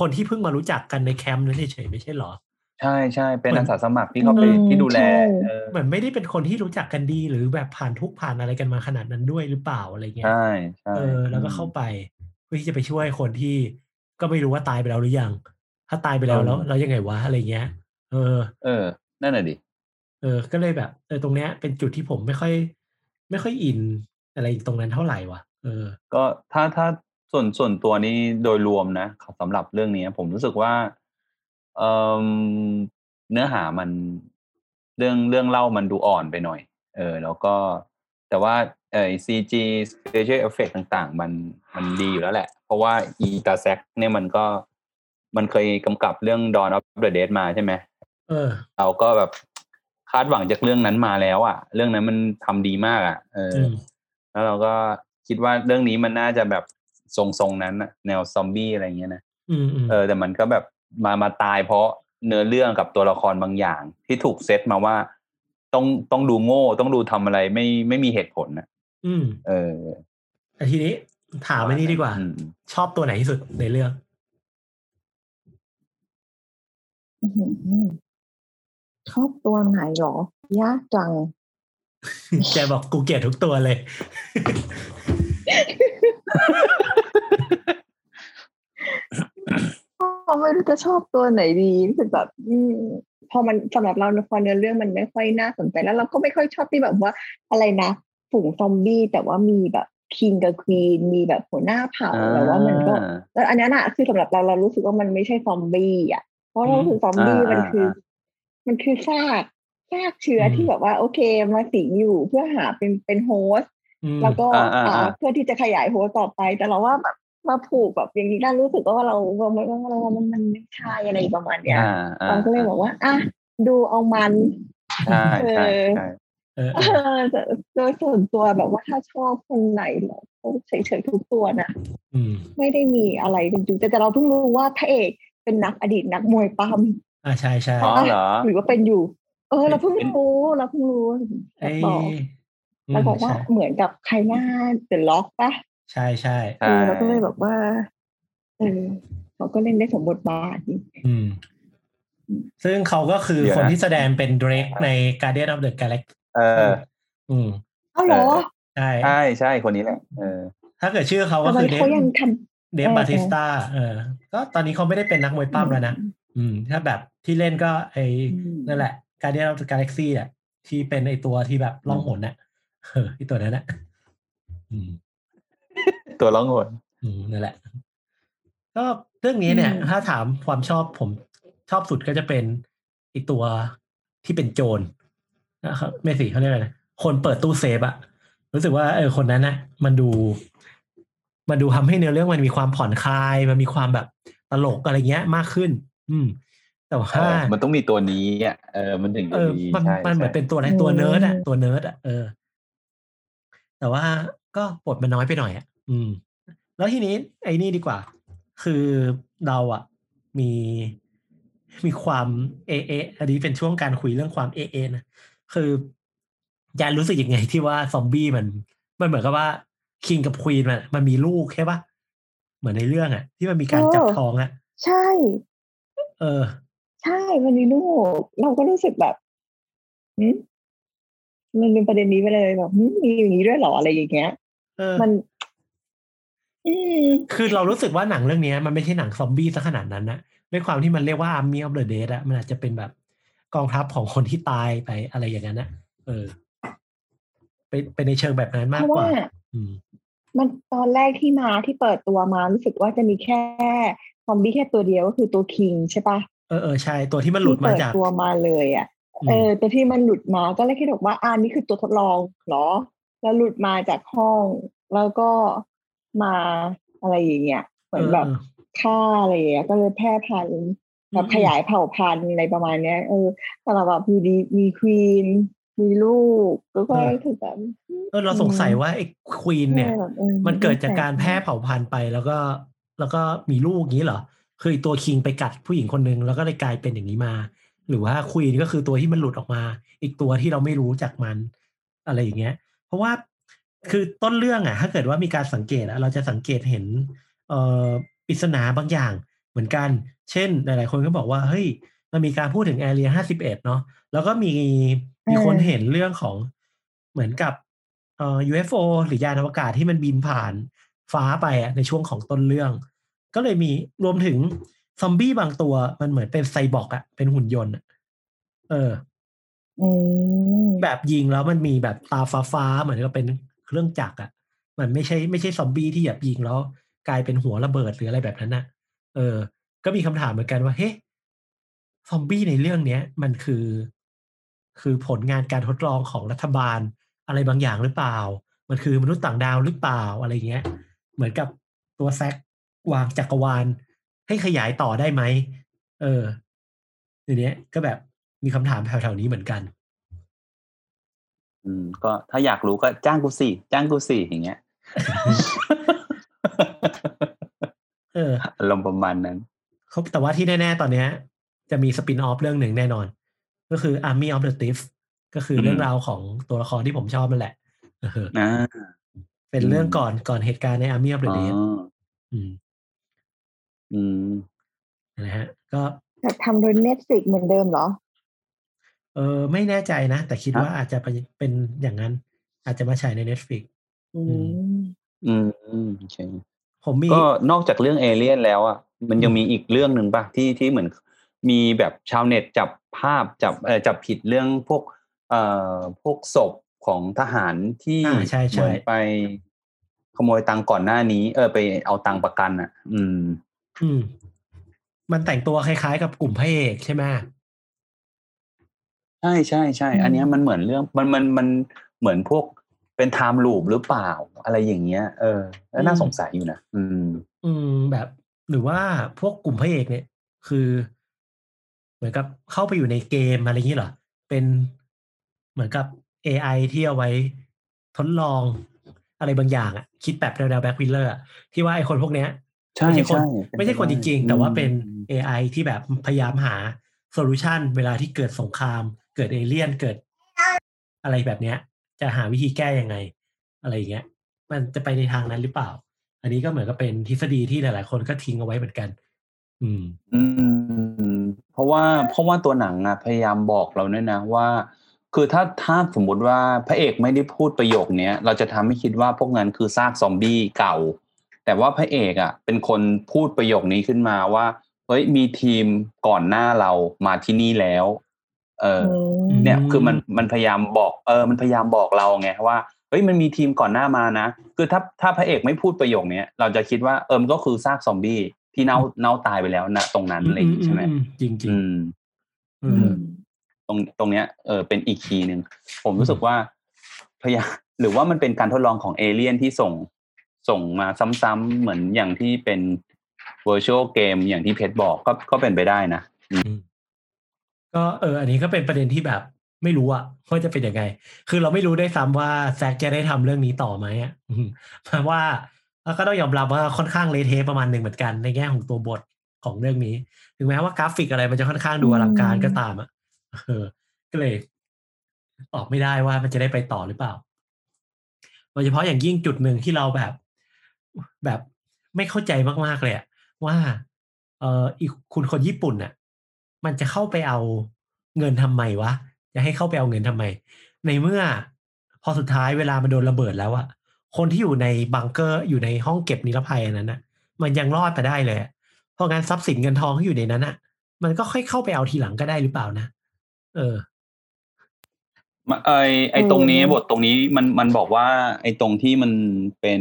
[SPEAKER 1] คนที่เพิ่งมารู้จักกันในแคมป์นั้นเฉยๆไม่ใช่เหรอ
[SPEAKER 2] ใช่ใช่เป็น
[SPEAKER 1] เหมือ
[SPEAKER 2] อานสาสมัครที่เข้าไป
[SPEAKER 3] อืม
[SPEAKER 2] ที่ดูแล
[SPEAKER 3] ใช่
[SPEAKER 2] เออ
[SPEAKER 1] เหมือนไม่ได้เป็นคนที่รู้จักกันดี หรือแบบผ่านทุกข์ผ่านอะไรกันมาขนาดนั้นด้วยหรือเปล่าอะไรเงี้ย
[SPEAKER 2] ใช่ใช่
[SPEAKER 1] เออ แล้วก็เข้าไปเพื่อที่จะไปช่วยคนที่ก็ไม่รู้ว่าตายไปแล้วหรือยัง ถ้าตายไปแล้วแล้วแล้วยังไงวะอะไรเงี้ย เออ
[SPEAKER 2] เออ นั่นน่ะดิ
[SPEAKER 1] เออ ก็เลยแบบ เออ ตรงเนี้ยเป็นจุดที่ผมไม่ค่อย ไม่ค่อยอินอะไรตรงนั้นเท่าไหร่วะเออ
[SPEAKER 2] ก็ถ้าถ้าส่วนส่วนตัวนี้โดยรวมนะสำหรับเรื่องนี้ผมรู้สึกว่าเออเนื้อหามันเรื่องเรื่องเล่ามันดูอ่อนไปหน่อย เออ แล้วก็แต่ว่าเออ CG special effect ต่างๆ มันมันดีอยู่แล้วแหละ เพราะว่าอีตาแซกเนี่ยมันก็มันเคยกำกับเรื่อง Dawn of the Dead มาใช่ไหม
[SPEAKER 1] เออ
[SPEAKER 2] เราก็แบบ คาดหวังจากเรื่องนั้นมาแล้วอะ่ะ เรื่องนั้นมันทำดีมากอะ่ะ เออ
[SPEAKER 1] อื
[SPEAKER 2] อ
[SPEAKER 1] ม
[SPEAKER 2] แล้วเราก็คิดว่าเรื่องนี้มันน่าจะแบบทรงๆนั้นน่ะแนวซอมบี้อะไรเงี้ยนะ
[SPEAKER 1] อืมอืม
[SPEAKER 2] เออ แต่มันก็แบบมามาตายเพราะเนื้อเรื่องกับตัวละครบางอย่าง ที่ถูกเซตมาว่า ต้องต้องดูโง่ ต้องดูทำอะไรไม่ไม่มีเหตุผลนะ
[SPEAKER 1] อืม
[SPEAKER 2] เออ
[SPEAKER 1] แต่ทีนี้ถามไอ้นี่ดีกว่า
[SPEAKER 2] อืม
[SPEAKER 1] ชอบตัวไหนที่สุดในเรื่อง
[SPEAKER 3] อื้อหือ ชอบตัวไหนหรอ ยากจัง
[SPEAKER 1] แกบอกกูเกลียดทุกตัวเลย
[SPEAKER 3] พอไม่รู้จะชอบตัวไหนดีรู้สึกแบบอืมพอมันสำหรับเราพอเนื้อเรื่องมันไม่ค่อยน่าสนใจแล้วเราก็ไม่ค่อยชอบที่แบบว่าอะไรนะฝูงซอมบี้แต่ว่ามีแบบ king กับ queen มีแบบหัวหน้าเผ่าแต่ว่ามันก็
[SPEAKER 2] อ่า
[SPEAKER 3] แล้วอันนั้นอะคือสำหรับเราเรารู้สึกว่ามันไม่ใช่ซอมบี้อะเพราะเรารู้สึกซอมบี้
[SPEAKER 2] อ่า
[SPEAKER 3] มันคือ
[SPEAKER 2] อ่า
[SPEAKER 3] มันคือซากซากเชื้ออ
[SPEAKER 1] ม
[SPEAKER 3] ที่แบบว่าโอเคมาสิงอยู่เพื่อหาเป็นเป็น host
[SPEAKER 1] อืม
[SPEAKER 3] แล้วก็
[SPEAKER 2] อ่าอ่า
[SPEAKER 3] อ่า
[SPEAKER 2] อ่า
[SPEAKER 3] เพื่อที่จะขยาย host ต่อไป แต่เราว่าแบบมาผูกแบบอย่างนี้น่ารู้สึกว่าเราเราเราเราว่ามันมันไม่ใช่อะไรประมาณเนี้ย
[SPEAKER 2] อ่าอ่า
[SPEAKER 3] เราก็เลยบอกว่า อะดูเอามัน
[SPEAKER 2] ใช่ใช่ใช่
[SPEAKER 1] เออ
[SPEAKER 3] เออแต่โดยส่วนตัวแบบว่าถ้าชอบคนไหนเราก็เฉยๆทุกตัวนะ
[SPEAKER 1] อืม
[SPEAKER 3] ไม่ได้มีอะไรจริงๆแต่แต่เราเพิ่งรู้ว่าพระเอกเป็นนักอดีตนักมวยปั้ม
[SPEAKER 1] อ่าใช่ใช่
[SPEAKER 2] อ๋อเหรอ
[SPEAKER 3] หรือว่าเป็นอยู่ เออ เราเพิ่งรู้เราเพิ่งรู้
[SPEAKER 1] ไอ้
[SPEAKER 3] บอก
[SPEAKER 1] อืม
[SPEAKER 3] แล้วบอกว่า
[SPEAKER 1] ใช่
[SPEAKER 3] เหมือนกับใครหน้าเดอะล็อกปะ
[SPEAKER 1] ใช่ใช่
[SPEAKER 3] เออเราก็เลยแบบว่าเออเขาก็เล่นได้สมบทบาทดี
[SPEAKER 1] อืม ซึ่งเขาก็คือ
[SPEAKER 2] เดี๋ยว
[SPEAKER 1] คน
[SPEAKER 2] นะ
[SPEAKER 1] ที่แสดงเป็นเดรกใน Guardian of the Galaxy
[SPEAKER 2] เออ
[SPEAKER 1] อืม
[SPEAKER 3] เอ้าเหรอ
[SPEAKER 1] ใช่
[SPEAKER 2] ใช่ใช่คนนี้แหละเออ
[SPEAKER 1] ถ้าเกิดชื่อเขาก็
[SPEAKER 3] ทำไม
[SPEAKER 1] คือเดฟ
[SPEAKER 3] เขายังท
[SPEAKER 1] เดฟ
[SPEAKER 3] เออ
[SPEAKER 1] บาติสตาเออ ก็ตอนนี้เขาไม่ได้เป็นนักมวยำปั้มแล้วนะ อืม ถ้าแบบที่เล่นก็ไอ้
[SPEAKER 3] อืม
[SPEAKER 1] นั่นแหละ Guardian of the Galaxy อะที่เป็นไอ้ตัวที่แบบล่องหนน่ะเออที่ตัวนั้นน่ะอืม
[SPEAKER 2] ตัวร้องโหด
[SPEAKER 1] อืมนั่นแหละ ก็เรื่องนี้เนี่ย ถ้าถามความชอบผมชอบสุดก็จะเป็นไอตัวที่เป็นโจรนะครับไม่สิเขาเรียกอะไรนะคนเปิดตู้เซฟอะรู้สึกว่าเออคนนั้นนะมันดู มันดูทำให้เนื้อเรื่องมันมีความผ่อนคลาย มันมีความแบบตลกอะไรเงี้ยมากขึ้น อืม แต่ว่า
[SPEAKER 2] เออมันต้องมีตัวนี้อะเออมันถึงจะดีเออ
[SPEAKER 1] มัน
[SPEAKER 2] ใช่
[SPEAKER 1] มันเหมือน
[SPEAKER 2] ใช่
[SPEAKER 1] เป็นตัวอะไรตัวเนิร์ดอะตัวเนิร์ดอะเออ แต่ว่าก็บทมันน้อยไปหน่อยอะอืม แล้วทีนี้ ไอ้นี่ดีกว่า คือเราอะมีมีความเอ๊ะอันนี้เป็นช่วงการคุยเรื่องความเอ๊ะนะคือยานรู้สึกยังไงที่ว่าซอมบี้มันมันเหมือนกับว่า king กับ queen มันมันมีลูกใช่ปะเหมือนในเรื่องอะที่มันมีการจับท้องอะ
[SPEAKER 3] ใช่
[SPEAKER 1] เออ
[SPEAKER 3] ใช่มันมีลูก เราก็รู้สึกแบบหืมมันเป็นประเด็นนี้ไปเลยแบบหืมมีอย่างนี้ด้วยเหรออะไรอย่างเงี้ย
[SPEAKER 1] เออ
[SPEAKER 3] มันอืม
[SPEAKER 1] คือเรารู้สึกว่าหนังเรื่องนี้มันไม่ใช่หนังซอมบี้ซะขนาดนั้นนะด้วยความที่มันเรียกว่า Army of the Dead อะมันอาจจะเป็นแบบกองทัพของคนที่ตายไปอะไรอย่างนั้นนะเออเป็นเป็นในเชิงแบบนั้น
[SPEAKER 3] เพ
[SPEAKER 1] มาก
[SPEAKER 3] ราะ
[SPEAKER 1] ก
[SPEAKER 3] ว่า
[SPEAKER 1] ว่าอืม
[SPEAKER 3] มันตอนแรกที่มาที่เปิดตัวมารู้สึกว่าจะมีแค่ ซอมบี้แค่ตัวเดียวก็คือตัวคิงใช่ปะ
[SPEAKER 1] เออเออใช่ตัวที่มันหลุด
[SPEAKER 3] ที่
[SPEAKER 1] มา
[SPEAKER 3] เปิด
[SPEAKER 1] จาก
[SPEAKER 3] ตัวมาเลยอะ
[SPEAKER 1] อืม
[SPEAKER 3] เออแต่ที่มันหลุดมาก็เลยคิดว่าอ่านี่คือตัวทดลองเหรอ แล้วหลุดมาจากห้อง แล้วก็มาอะไรอย่างเงี้ยเหมือนแบบ
[SPEAKER 1] เออ
[SPEAKER 3] ฆ่าอะไรอย่างเงี้ยก็เลยแพร่พันธุ์แบบ
[SPEAKER 1] อืม
[SPEAKER 3] ขยายเผ่าพันธุ์อะไรประมาณเนี้ยเออแต่เราแบบมีดีมีควีนมีลูกแล้วก็คือแบบ
[SPEAKER 1] เออเราสงสัยว่าไอ้ควีนเนี่ย
[SPEAKER 3] แบบออ
[SPEAKER 1] มันเกิดจากการแพร่เผ่าพันธุ์ไปแล้วก็ แล้วก็มีลูกอย่างนี้เหรอคือไอ้ตัวคิงไปกัดผู้หญิงคนนึงแล้วก็เลยกลายเป็นอย่างนี้มา หรือว่าควีนก็คือตัวที่มันหลุดออกมา อีกตัวที่เราไม่รู้จากมัน อะไรอย่างเงี้ย เพราะว่าคือต้นเรื่องอะ ถ้าเกิดว่ามีการสังเกตอะเราจะสังเกตเห็นเอ่อปริศนาบางอย่างเหมือนกัน เช่น หลาย ๆ คนก็บอกว่าเฮ้ยมันมีการพูดถึงแอเรียห้าสิบเอ็ดเนาะแล้วก็มีมีคนเห็นเรื่องของเหมือนกับเอ่อ UFO หรือยานอวกาศที่มันบินผ่าน ฟ้าไปอะในช่วงของต้นเรื่อง ก็เลยมีรวมถึงซอมบี้บางตัวมันเหมือนเป็นไซบอร์กอะเป็นหุ่นยนต์อะเออ
[SPEAKER 3] อืม
[SPEAKER 1] แบบยิงแล้วมันมีแบบตาฟ้าฟ้าๆเหมือนกับเป็นเครื่องจักรอะมันไม่ใช่ไม่ใช่ซอมบี้ที่แบบยิงแล้วกลายเป็นหัวระเบิดหรืออะไรแบบนั้นน่ะเออ ก็มีคำถามเหมือนกันว่าเฮ้ซอมบี้ในเรื่องเนี้ย มันคือ คือผลงานการทดลองของรัฐบาลอะไรบางอย่างหรือเปล่า มันคือมนุษย์ต่างดาวหรือเปล่าอะไรเงี้ย เหมือนกับตัวแซกวางจักรวาล ให้ขยายต่อได้ไหมเออทีเนี้ยก็แบบมีคำถามแถวๆนี้เหมือนกัน
[SPEAKER 2] อืม ก็ถ้าอยากรู้ก็จ้างกูสิจ้างกูสิอย่างเงี้ย
[SPEAKER 1] เออ
[SPEAKER 2] อารมณ์ประมาณนั้น
[SPEAKER 1] เขาแต่ว่าที่แน่ ๆ ตอนเนี้ย จะมี spin-off เรื่องหนึ่งแน่นอน ก็คือ Army of the Thief ก็คืออ
[SPEAKER 2] ม
[SPEAKER 1] เรื่องราวของตัวละครที่ผมชอบนั่นแหละ เออ
[SPEAKER 2] อ่า
[SPEAKER 1] เป็นเรื่องก่อนก่อนเหตุการณ์ใน Army of the
[SPEAKER 2] อ๋อ
[SPEAKER 1] Dead อืม
[SPEAKER 2] อืม
[SPEAKER 1] นะฮะ ก็
[SPEAKER 3] แต่จะทำโดย Netflix เหมือนเดิมเหรอ
[SPEAKER 1] เออ ไม่แน่ใจนะ แต่คิดว่าอาจจะเป็นเป็นอย่างนั้น อาจจะมาฉายใน Netflix
[SPEAKER 3] อืม
[SPEAKER 2] อืม อืมใช่
[SPEAKER 1] ผมมี
[SPEAKER 2] ก็นอกจากเรื่องเอเลี่ยนแล้วอะมันยังมีอีกเรื่องหนึ่งป่ะที่ที่เหมือนมีแบบชาวเน็ตจับภาพจับเออจับผิดเรื่องพวก เอ่อพวกศพ ของทหารที่
[SPEAKER 1] อ่าใช่
[SPEAKER 2] เห
[SPEAKER 1] ใช่
[SPEAKER 2] มือนไปขโมยตังค์ก่อนหน้านี้ เออไปเอาตังค์ประกันอะ อืม
[SPEAKER 1] อืม มันแต่งตัวคล้ายๆ กับกลุ่มพระเอกใช่ไหม
[SPEAKER 2] ใช่ใช่ใช่อันเนี้ยมันเหมือนเรื่องมันมันมันเหมือนพวกเป็น time loop หรือเปล่า อะไรอย่างเงี้ย เออแล้วน่าสงสัยอยู่นะอืม
[SPEAKER 1] อืมแบบ หรือว่าพวกกลุ่มพระเอกเนี่ย คือ เหมือนกับเข้าไปอยู่ในเกมอะไรอย่างนี้เหรอเป็นเหมือนกับ AI ที่เอาไว้ทดลองอะไรบางอย่างอะคิดแบบแนวๆแบ็ควิลเลอร์ที่ว่าไอ้คนพวกเนี้ย
[SPEAKER 2] ใช่
[SPEAKER 1] ไม่ใช่คน
[SPEAKER 2] ใช่
[SPEAKER 1] ไม่ใช่คนจริงๆ แต่ว่าเป็น
[SPEAKER 2] อืม
[SPEAKER 1] AI ที่แบบพยายามหา solution เวลาที่เกิดสงคราม เกิดเอเลี่ยนเกิด อะไรแบบเนี้ย จะหาวิธีแก้ยังไง อะไรอย่างเงี้ย มันจะไปในทางนั้นหรือเปล่า อันนี้ก็เหมือนกับเป็นทฤษฎีที่หลาย ๆ คนก็ทิ้งเอาไว้เหมือนกัน อืม
[SPEAKER 2] อืม เพราะว่าเพราะว่าตัวหนังอะพยายามบอกเราเนี่ยนะว่า คือถ้าถ้าสมมุติว่าพระเอกไม่ได้พูดประโยคเนี้ยเราจะทำให้คิดว่าพวกนั้นคือซากซอมบี้เก่า แต่ว่าพระเอกอะ เป็นคนพูดประโยคนี้ขึ้นมาว่าเฮ้ยมีทีมก่อนหน้าเรามาที่นี่แล้ว เอออ
[SPEAKER 3] ม
[SPEAKER 2] เนี่ยคือมันมันพยายามบอก เออ มันพยายามบอกเราไงว่าเฮ้ยมันมีทีมก่อนหน้ามานะคือถ้าถ้าพระเอกไม่พูดประโยคเนี้ยเราจะคิดว่าเออมันก็คือซากซอมบี้ที่เน่าเน่าตายไปแล้วนะตรงนั้นอะไรอย่างงี้ใช่ไหม
[SPEAKER 1] อืจริงจริง
[SPEAKER 2] อืม
[SPEAKER 1] ๆอื
[SPEAKER 3] อื
[SPEAKER 1] ม
[SPEAKER 3] ม
[SPEAKER 2] ตรงตรงเนี้ยเออเป็นอีกคีย์หนึ่งผมรู้สึกว่าพยายามหรือว่ามันเป็นการทดลองของเอเลี่ยนที่ส่งส่งมาซ้ำๆเหมือนอย่างที่เป็น virtual game อย่างที่เพชรบอกก็ก็เป็นไปได้นะ
[SPEAKER 1] ก็เออ อันนี้ก็เป็นประเด็นที่แบบ ไม่รู้อะว่าจะเป็นยังไง คือเราไม่รู้ด้วยซ้ำว่าแซกจะได้ทำเรื่องนี้ต่อไหมอะอืมเพราะว่าก็ต้องยอมรับว่าค่อนข้างเละเทะประมาณหนึ่งเหมือนกันในแง่ของตัวบทของเรื่องนี้ ถึงแม้ว่ากราฟิกอะไรมันจะค่อนข้างดูอลังการก็ตามอะ เออ ก็เลยตอบไม่ได้ว่ามันจะได้ไปต่อหรือเปล่า โดยเฉพาะอย่างยิ่งจุดหนึ่งที่เราแบบ แบบไม่เข้าใจมากๆเลยว่า เอออีกคุณคนญี่ปุ่นน่ะ มันจะเข้าไปเอาเงินทำไมวะ จะให้เข้าไปเอาเงินทำไม ในเมื่อพอสุดท้ายเวลามันโดนระเบิดแล้วอะคนที่อยู่ในบังเกอร์อยู่ในห้องเก็บนิรภัยอันนั้นน่ะ มันยังรอดไปได้เลย เพราะงั้นทรัพย์สินเงินทองที่อยู่ในนั้นอะมันก็ค่อยเข้าไปเอาทีหลังก็ได้หรือเปล่านะ เออ
[SPEAKER 2] มาไอไอตรงนี้บทตรงนี้มันมันบอกว่า ไอตรงที่มันเป็น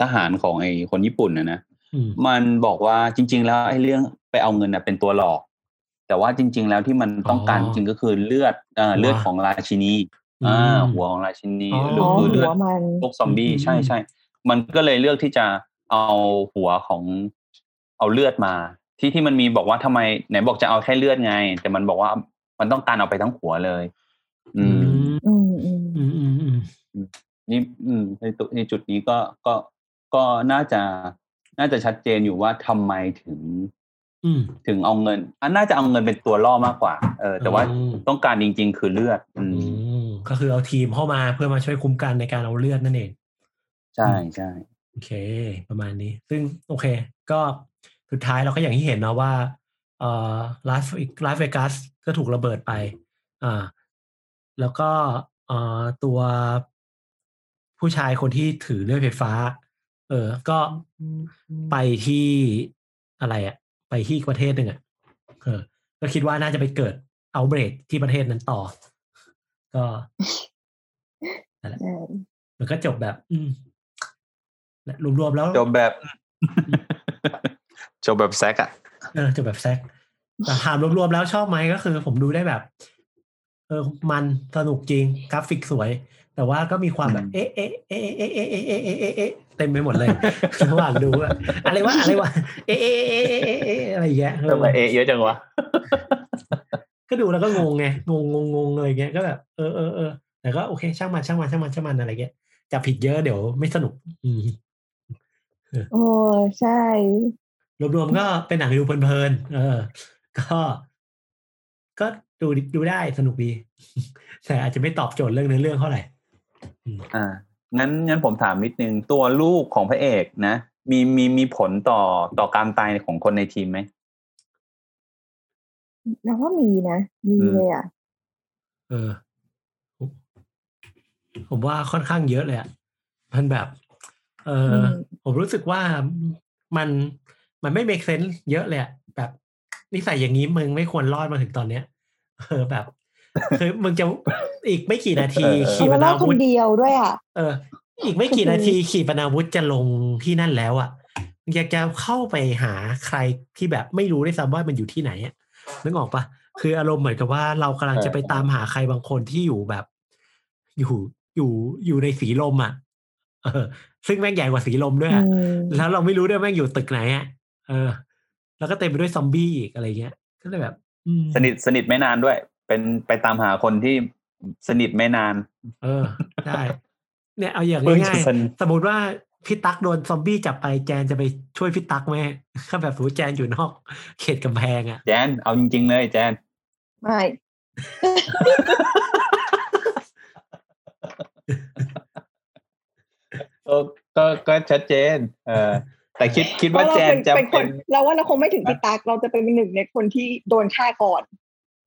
[SPEAKER 2] ทหารของไอคนญี่ปุ่นนะนะ
[SPEAKER 1] อืม
[SPEAKER 2] มันบอกว่าจริง ๆ แล้วไอ้เรื่องไปเอาเงินน่ะเป็นตัวหลอก แต่ว่าจริง ๆ แล้วที่มันต้องการ
[SPEAKER 1] อ๋อ
[SPEAKER 2] จริงก็คือเลือดเอ่อ
[SPEAKER 1] หัว
[SPEAKER 2] เลือดของราชินี
[SPEAKER 1] อืม
[SPEAKER 2] อ่าหัวของราชินี
[SPEAKER 1] อ๋อ
[SPEAKER 2] หรือ
[SPEAKER 3] อ๋อ
[SPEAKER 2] คือเลื
[SPEAKER 3] หั
[SPEAKER 2] อ
[SPEAKER 3] ว
[SPEAKER 2] ด
[SPEAKER 3] มัน
[SPEAKER 2] พวกซอมบี้
[SPEAKER 1] อืม
[SPEAKER 2] ใช่ใช่มันก็เลยเลือกที่จะเอาหัวของเอาเลือดมา ที่ที่มันมีบอกว่าทำไมไหนบอกจะเอาแค่เลือดไง แต่มันบอกว่า มันต้องการเอาไปทั้งหัวเลย อืม
[SPEAKER 3] อืมอืม
[SPEAKER 1] อืมอืมอืม
[SPEAKER 2] นี่อืมในตัวในจุดนี้ก็ก็ก็น่าจะ น่าจะชัดเจนอยู่ว่าทำไมถึง
[SPEAKER 1] อืม
[SPEAKER 2] ถึงเอาเงิน อันน่าจะเอาเงินเป็นตัวล่อมากกว่า เออ แต่ว่า
[SPEAKER 1] อืม
[SPEAKER 2] ต้องการจริง ๆ คือเลือด อื
[SPEAKER 1] อื
[SPEAKER 2] ม
[SPEAKER 1] มก็คือเอาทีมเข้ามาเพื่อมาช่วยคุ้มกันในการเอาเลือดนั่นเอง
[SPEAKER 2] ใช่ใช่
[SPEAKER 1] โอเค ประมาณนี้ ซึ่งโอเค ก็สุดท้ายเราก็อย่างที่เห็นเนาะว่า เอ่อลาสลาสเวกัสก็ถูกระเบิดไป อ่า แล้วก็เอ่อตัวผู้ชายคนที่ถือเลื่อยไฟฟ้า เออ ก็ไปที่อะไรอะไปที่อีกประเทศหนึ่งอะเออ ก็คิดว่าน่าจะไปเกิดเอาเบรกที่ประเทศนั้นต่อ ก็
[SPEAKER 3] ใช่
[SPEAKER 1] มันก็จบแบบ อืมและรวมๆแล้ว
[SPEAKER 2] จบแบบ จบแบบแซกอะ
[SPEAKER 1] เออจบแบบแซกแต่ถามรวมๆแล้วชอบไหมก็คือ ผมดูได้แบบ เออมันสนุกจริงกราฟิกสวย แต่ว่าก็มีความแบบ เอ๊ะเอ๊ะเอ๊ะเอ๊ะเอ๊ะเอ๊ะเอ๊ะเอ๊ะเอ๊ะเอ๊ะเต็มไปหมดเลยระหว่างดูอะอะไรวะอะไรวะเอ๊ะเอ๊ะเอ๊ะเอ๊ะเอ๊ะเอ๊ะอะไรอย่างเงี้ยเออ
[SPEAKER 2] ทำไมเอะเยอะจังวะ
[SPEAKER 1] ก็ดูแล้วก็งงไงงงงงงอะไรเงี้ยก็แบบเออเออเออแต่ก็โอเค ช่างมันช่างมันช่างมันช่างมันอะไรเงี้ยจับผิดเยอะเดี๋ยวไม่สนุก อืม
[SPEAKER 3] โอ้ใช่
[SPEAKER 1] รวมๆก็เป็นหนังดูเพลินๆเออ ก็ก็ดูดูได้สนุกดี แต่อาจจะไม่ตอบโจทย์เรื่องเนื้อเรื่องเท่าไหร่
[SPEAKER 2] อ่า งั้นงั้นผมถามนิดนึง ตัวลูกของพระเอกนะ มีมีมีผลต่อต่อการตายของคนในทีมไหม
[SPEAKER 3] เราว่ามีนะ มีเลยอะ
[SPEAKER 1] เออ ผมว่าค่อนข้างเยอะเลยอะ มันแบบ เออ
[SPEAKER 3] ม
[SPEAKER 1] ผมรู้สึกว่ามัน มันไม่ make sense เยอะเลยอะแบบนิสัยอย่างนี้มึงไม่ควรรอดมาถึงตอนเนี้ยเออแบบคือมึงจะอีกไม่กี่นาที
[SPEAKER 2] เออเออ
[SPEAKER 1] ขี่ป
[SPEAKER 3] แล้ว
[SPEAKER 1] นา
[SPEAKER 3] เราค
[SPEAKER 1] วุ
[SPEAKER 3] น
[SPEAKER 1] ธ
[SPEAKER 3] เดียวด้วยอะ
[SPEAKER 1] เออ อีกไม่กี่นาทีขี่ปนาวุธจะลงที่นั่นแล้วอะอยากจะเข้าไปหาใครที่แบบไม่รู้ได้วยซ้ำว่ามันอยู่ที่ไหนอะนึกออกปะคืออารมณ์เหมือนกับว่าเรากำลังจะไปตามหาใครบางคนที่อยู่แบบ อยู่อยู่อยู่ในสีลมอะเออ ซึ่งแม่งใหญ่กว่าสีลมด้วย
[SPEAKER 3] อื
[SPEAKER 1] อะ
[SPEAKER 3] ม
[SPEAKER 1] แล้วเราไม่รู้ด้วยแม่งอยู่ตึกไหนอะ เออ แล้วก็เต็มไปด้วยซอมบี้อีกอะไรเงี้ย ก็เลยแบบอืม
[SPEAKER 2] สนิทสนิทไม่นานด้วย เป็นไปตามหาคนที่สนิทไม่นาน
[SPEAKER 1] เออ ได้ เนี่ยเอาอย่าง
[SPEAKER 2] เพิ่ง
[SPEAKER 1] ง่าย
[SPEAKER 2] จะสนิท
[SPEAKER 1] ๆสมมติว่าพี่ตั๊กโดนซอมบี้จับไปแจนจะไปช่วยพี่ตั๊กไหมถ้าแบบสมมติแจนอยู่นอก เขตกำแพงอะ
[SPEAKER 2] แจนเอาจริง ๆ เลยแจน
[SPEAKER 3] ไม่
[SPEAKER 2] ก็ก็ก็ชัดเจน เออ แต่คิดคิดว่าแจนจะ
[SPEAKER 3] เป็นค
[SPEAKER 2] เป็น
[SPEAKER 3] นเราว่าเราคงไม่ถึงพี่ตักเราจะเป็นหนึ่งในคนที่โดนฆ่าก่อน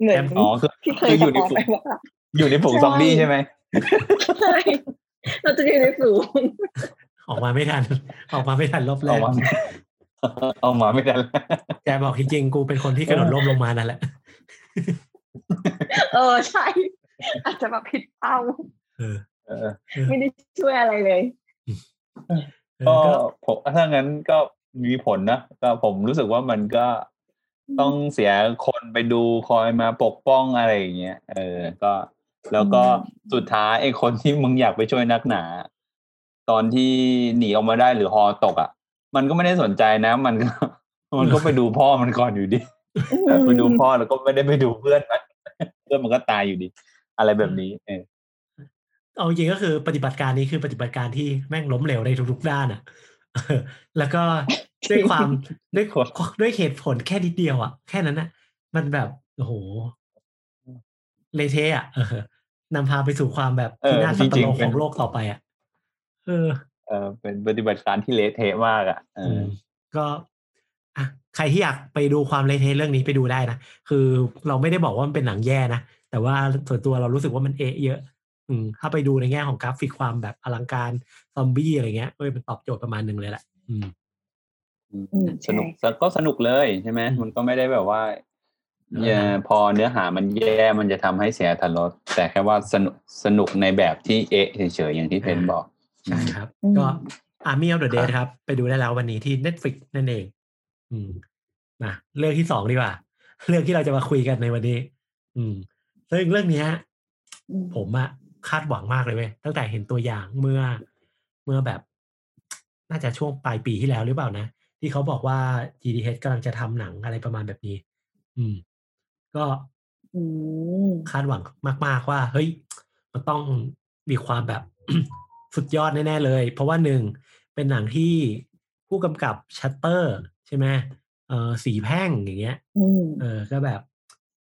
[SPEAKER 3] เหมือน
[SPEAKER 2] อ๋อคือ
[SPEAKER 3] ที่เค
[SPEAKER 2] คื
[SPEAKER 3] ย
[SPEAKER 2] ออยู่
[SPEAKER 3] ส
[SPEAKER 2] ใน
[SPEAKER 3] ปอย
[SPEAKER 2] ฝู
[SPEAKER 3] ไป
[SPEAKER 2] ง
[SPEAKER 3] ว่า
[SPEAKER 2] อยู่ในฝูง
[SPEAKER 3] ใช่
[SPEAKER 2] ซอมบี้ใช่ไหม
[SPEAKER 3] ใช่เราจะอยู่ในฝูง
[SPEAKER 1] ออกมาไม่ทัน ออกมาไม่ทันรอบแร
[SPEAKER 2] เอา
[SPEAKER 1] ก
[SPEAKER 2] มาเอามาไม่ได้
[SPEAKER 1] แจนบอกจริงๆกูเป็นคนที่กระโดดร่มลงมานั่นแหละ
[SPEAKER 3] เออใช่ อาจจะแบบผิดเป้า
[SPEAKER 1] เออ
[SPEAKER 2] เออ
[SPEAKER 3] ไม่ได้ช่วยอะไรเลย
[SPEAKER 1] เออ
[SPEAKER 2] ก็
[SPEAKER 1] ก็
[SPEAKER 2] ผมถ้างั้นก็มีผลนะก็ผมรู้สึกว่ามันก็ต้องเสียคนไปดูคอยมาปกป้องอะไรอย่างเงี้ยเออ ก็แล้วก็
[SPEAKER 3] อืม
[SPEAKER 2] สุดท้ายไอ้คนที่มึงอยากไปช่วยนักหนา ตอนที่หนีออกมาได้หรือฮอตกอะ มันก็ไม่ได้สนใจนะ มันก็ มันก็ไปดูพ่อมันก่อนอยู่ดีไปดูพ่อแล้วก็ไม่ได้ไปดูเพื่อนมันเพื่อนมันก็ตายอยู่ดี อะไรแบบนี้ เออ
[SPEAKER 1] เอาจริงก็คือปฏิบัติการนี้คือปฏิบัติการที่แม่งล้มเหลวในทุกๆด้านอะเออแล้วก็ด้วยความด้วยด้วยเหตุผลแค่นิดเดียวอะแค่นั้นน่ะ มันแบบโอ้โหเละเทะอะเออนำพาไปสู่ความแบบ
[SPEAKER 2] เออ
[SPEAKER 1] ที่น่าสับ
[SPEAKER 2] จริ
[SPEAKER 1] ปะ
[SPEAKER 2] ง
[SPEAKER 1] ร
[SPEAKER 2] ๆ
[SPEAKER 1] ด
[SPEAKER 2] เป็
[SPEAKER 1] ข
[SPEAKER 2] น
[SPEAKER 1] องโลกต่อไปอะเออ
[SPEAKER 2] เออเป็นปฏิบัติการที่เละเทะมากอะเอ
[SPEAKER 1] อื
[SPEAKER 2] อ
[SPEAKER 1] มก็อะใครที่อยากไปดูความเละเทะเรื่องนี้ไปดูได้นะ คือเราไม่ได้บอกว่ามันเป็นหนังแย่นะ แต่ว่าส่วนตัวเรารู้สึกว่ามันเอะเยอะ อืมถ้าไปดูในแง่ของกราฟิกความแบบอลังการซอมบี้อะไรเงี้ยเอ้ยมันตอบโจทย์ประมาณหนึ่งเลยแหละอืม
[SPEAKER 3] อืม
[SPEAKER 2] สนุก
[SPEAKER 3] ใช่
[SPEAKER 2] ก็สนุกเลยใช่ไหม
[SPEAKER 1] อืม
[SPEAKER 2] มันก็ไม่ได้แบบว่า
[SPEAKER 1] เออ
[SPEAKER 2] เอ่อพอเนื้อหามันแย่มันจะทำให้เสียทันรสแต่แค่ว่าสนุกสนุกในแบบที่เอะเฉยๆอย่างที่เพนบอก
[SPEAKER 1] ใช่ครับ
[SPEAKER 3] อืม
[SPEAKER 1] ก็ Army of the Dead ครับ ไปดูได้แล้ววันนี้ที่ Netflix นั่นเอง อืมมาเรื่องที่สองดีกว่า เรื่องที่เราจะมาคุยกันในวันนี้ อืม ซึ่งเรื่องเนี้ย
[SPEAKER 3] อืม
[SPEAKER 1] ผมอะ คาดหวังมากเลยเว้ยตั้งแต่เห็นตัวอย่างเมื่อเมื่อแบบ น่าจะช่วงปลายปีที่แล้วหรือเปล่านะ ที่เขาบอกว่า GDH กำลังจะทำหนังอะไรประมาณแบบนี้ อืม ก็
[SPEAKER 3] อืม
[SPEAKER 1] คาดหวังมากๆว่า เฮ้ย มันต้องมีความแบบสุดยอดแน่ ๆ เลย เพราะว่าหนึ่งเป็นหนังที่ผู้กำกับชัตเตอร์ ใช่ไหมเออสี่แพร่งอย่างเงี้ย
[SPEAKER 3] อืม
[SPEAKER 1] เออก็แบบ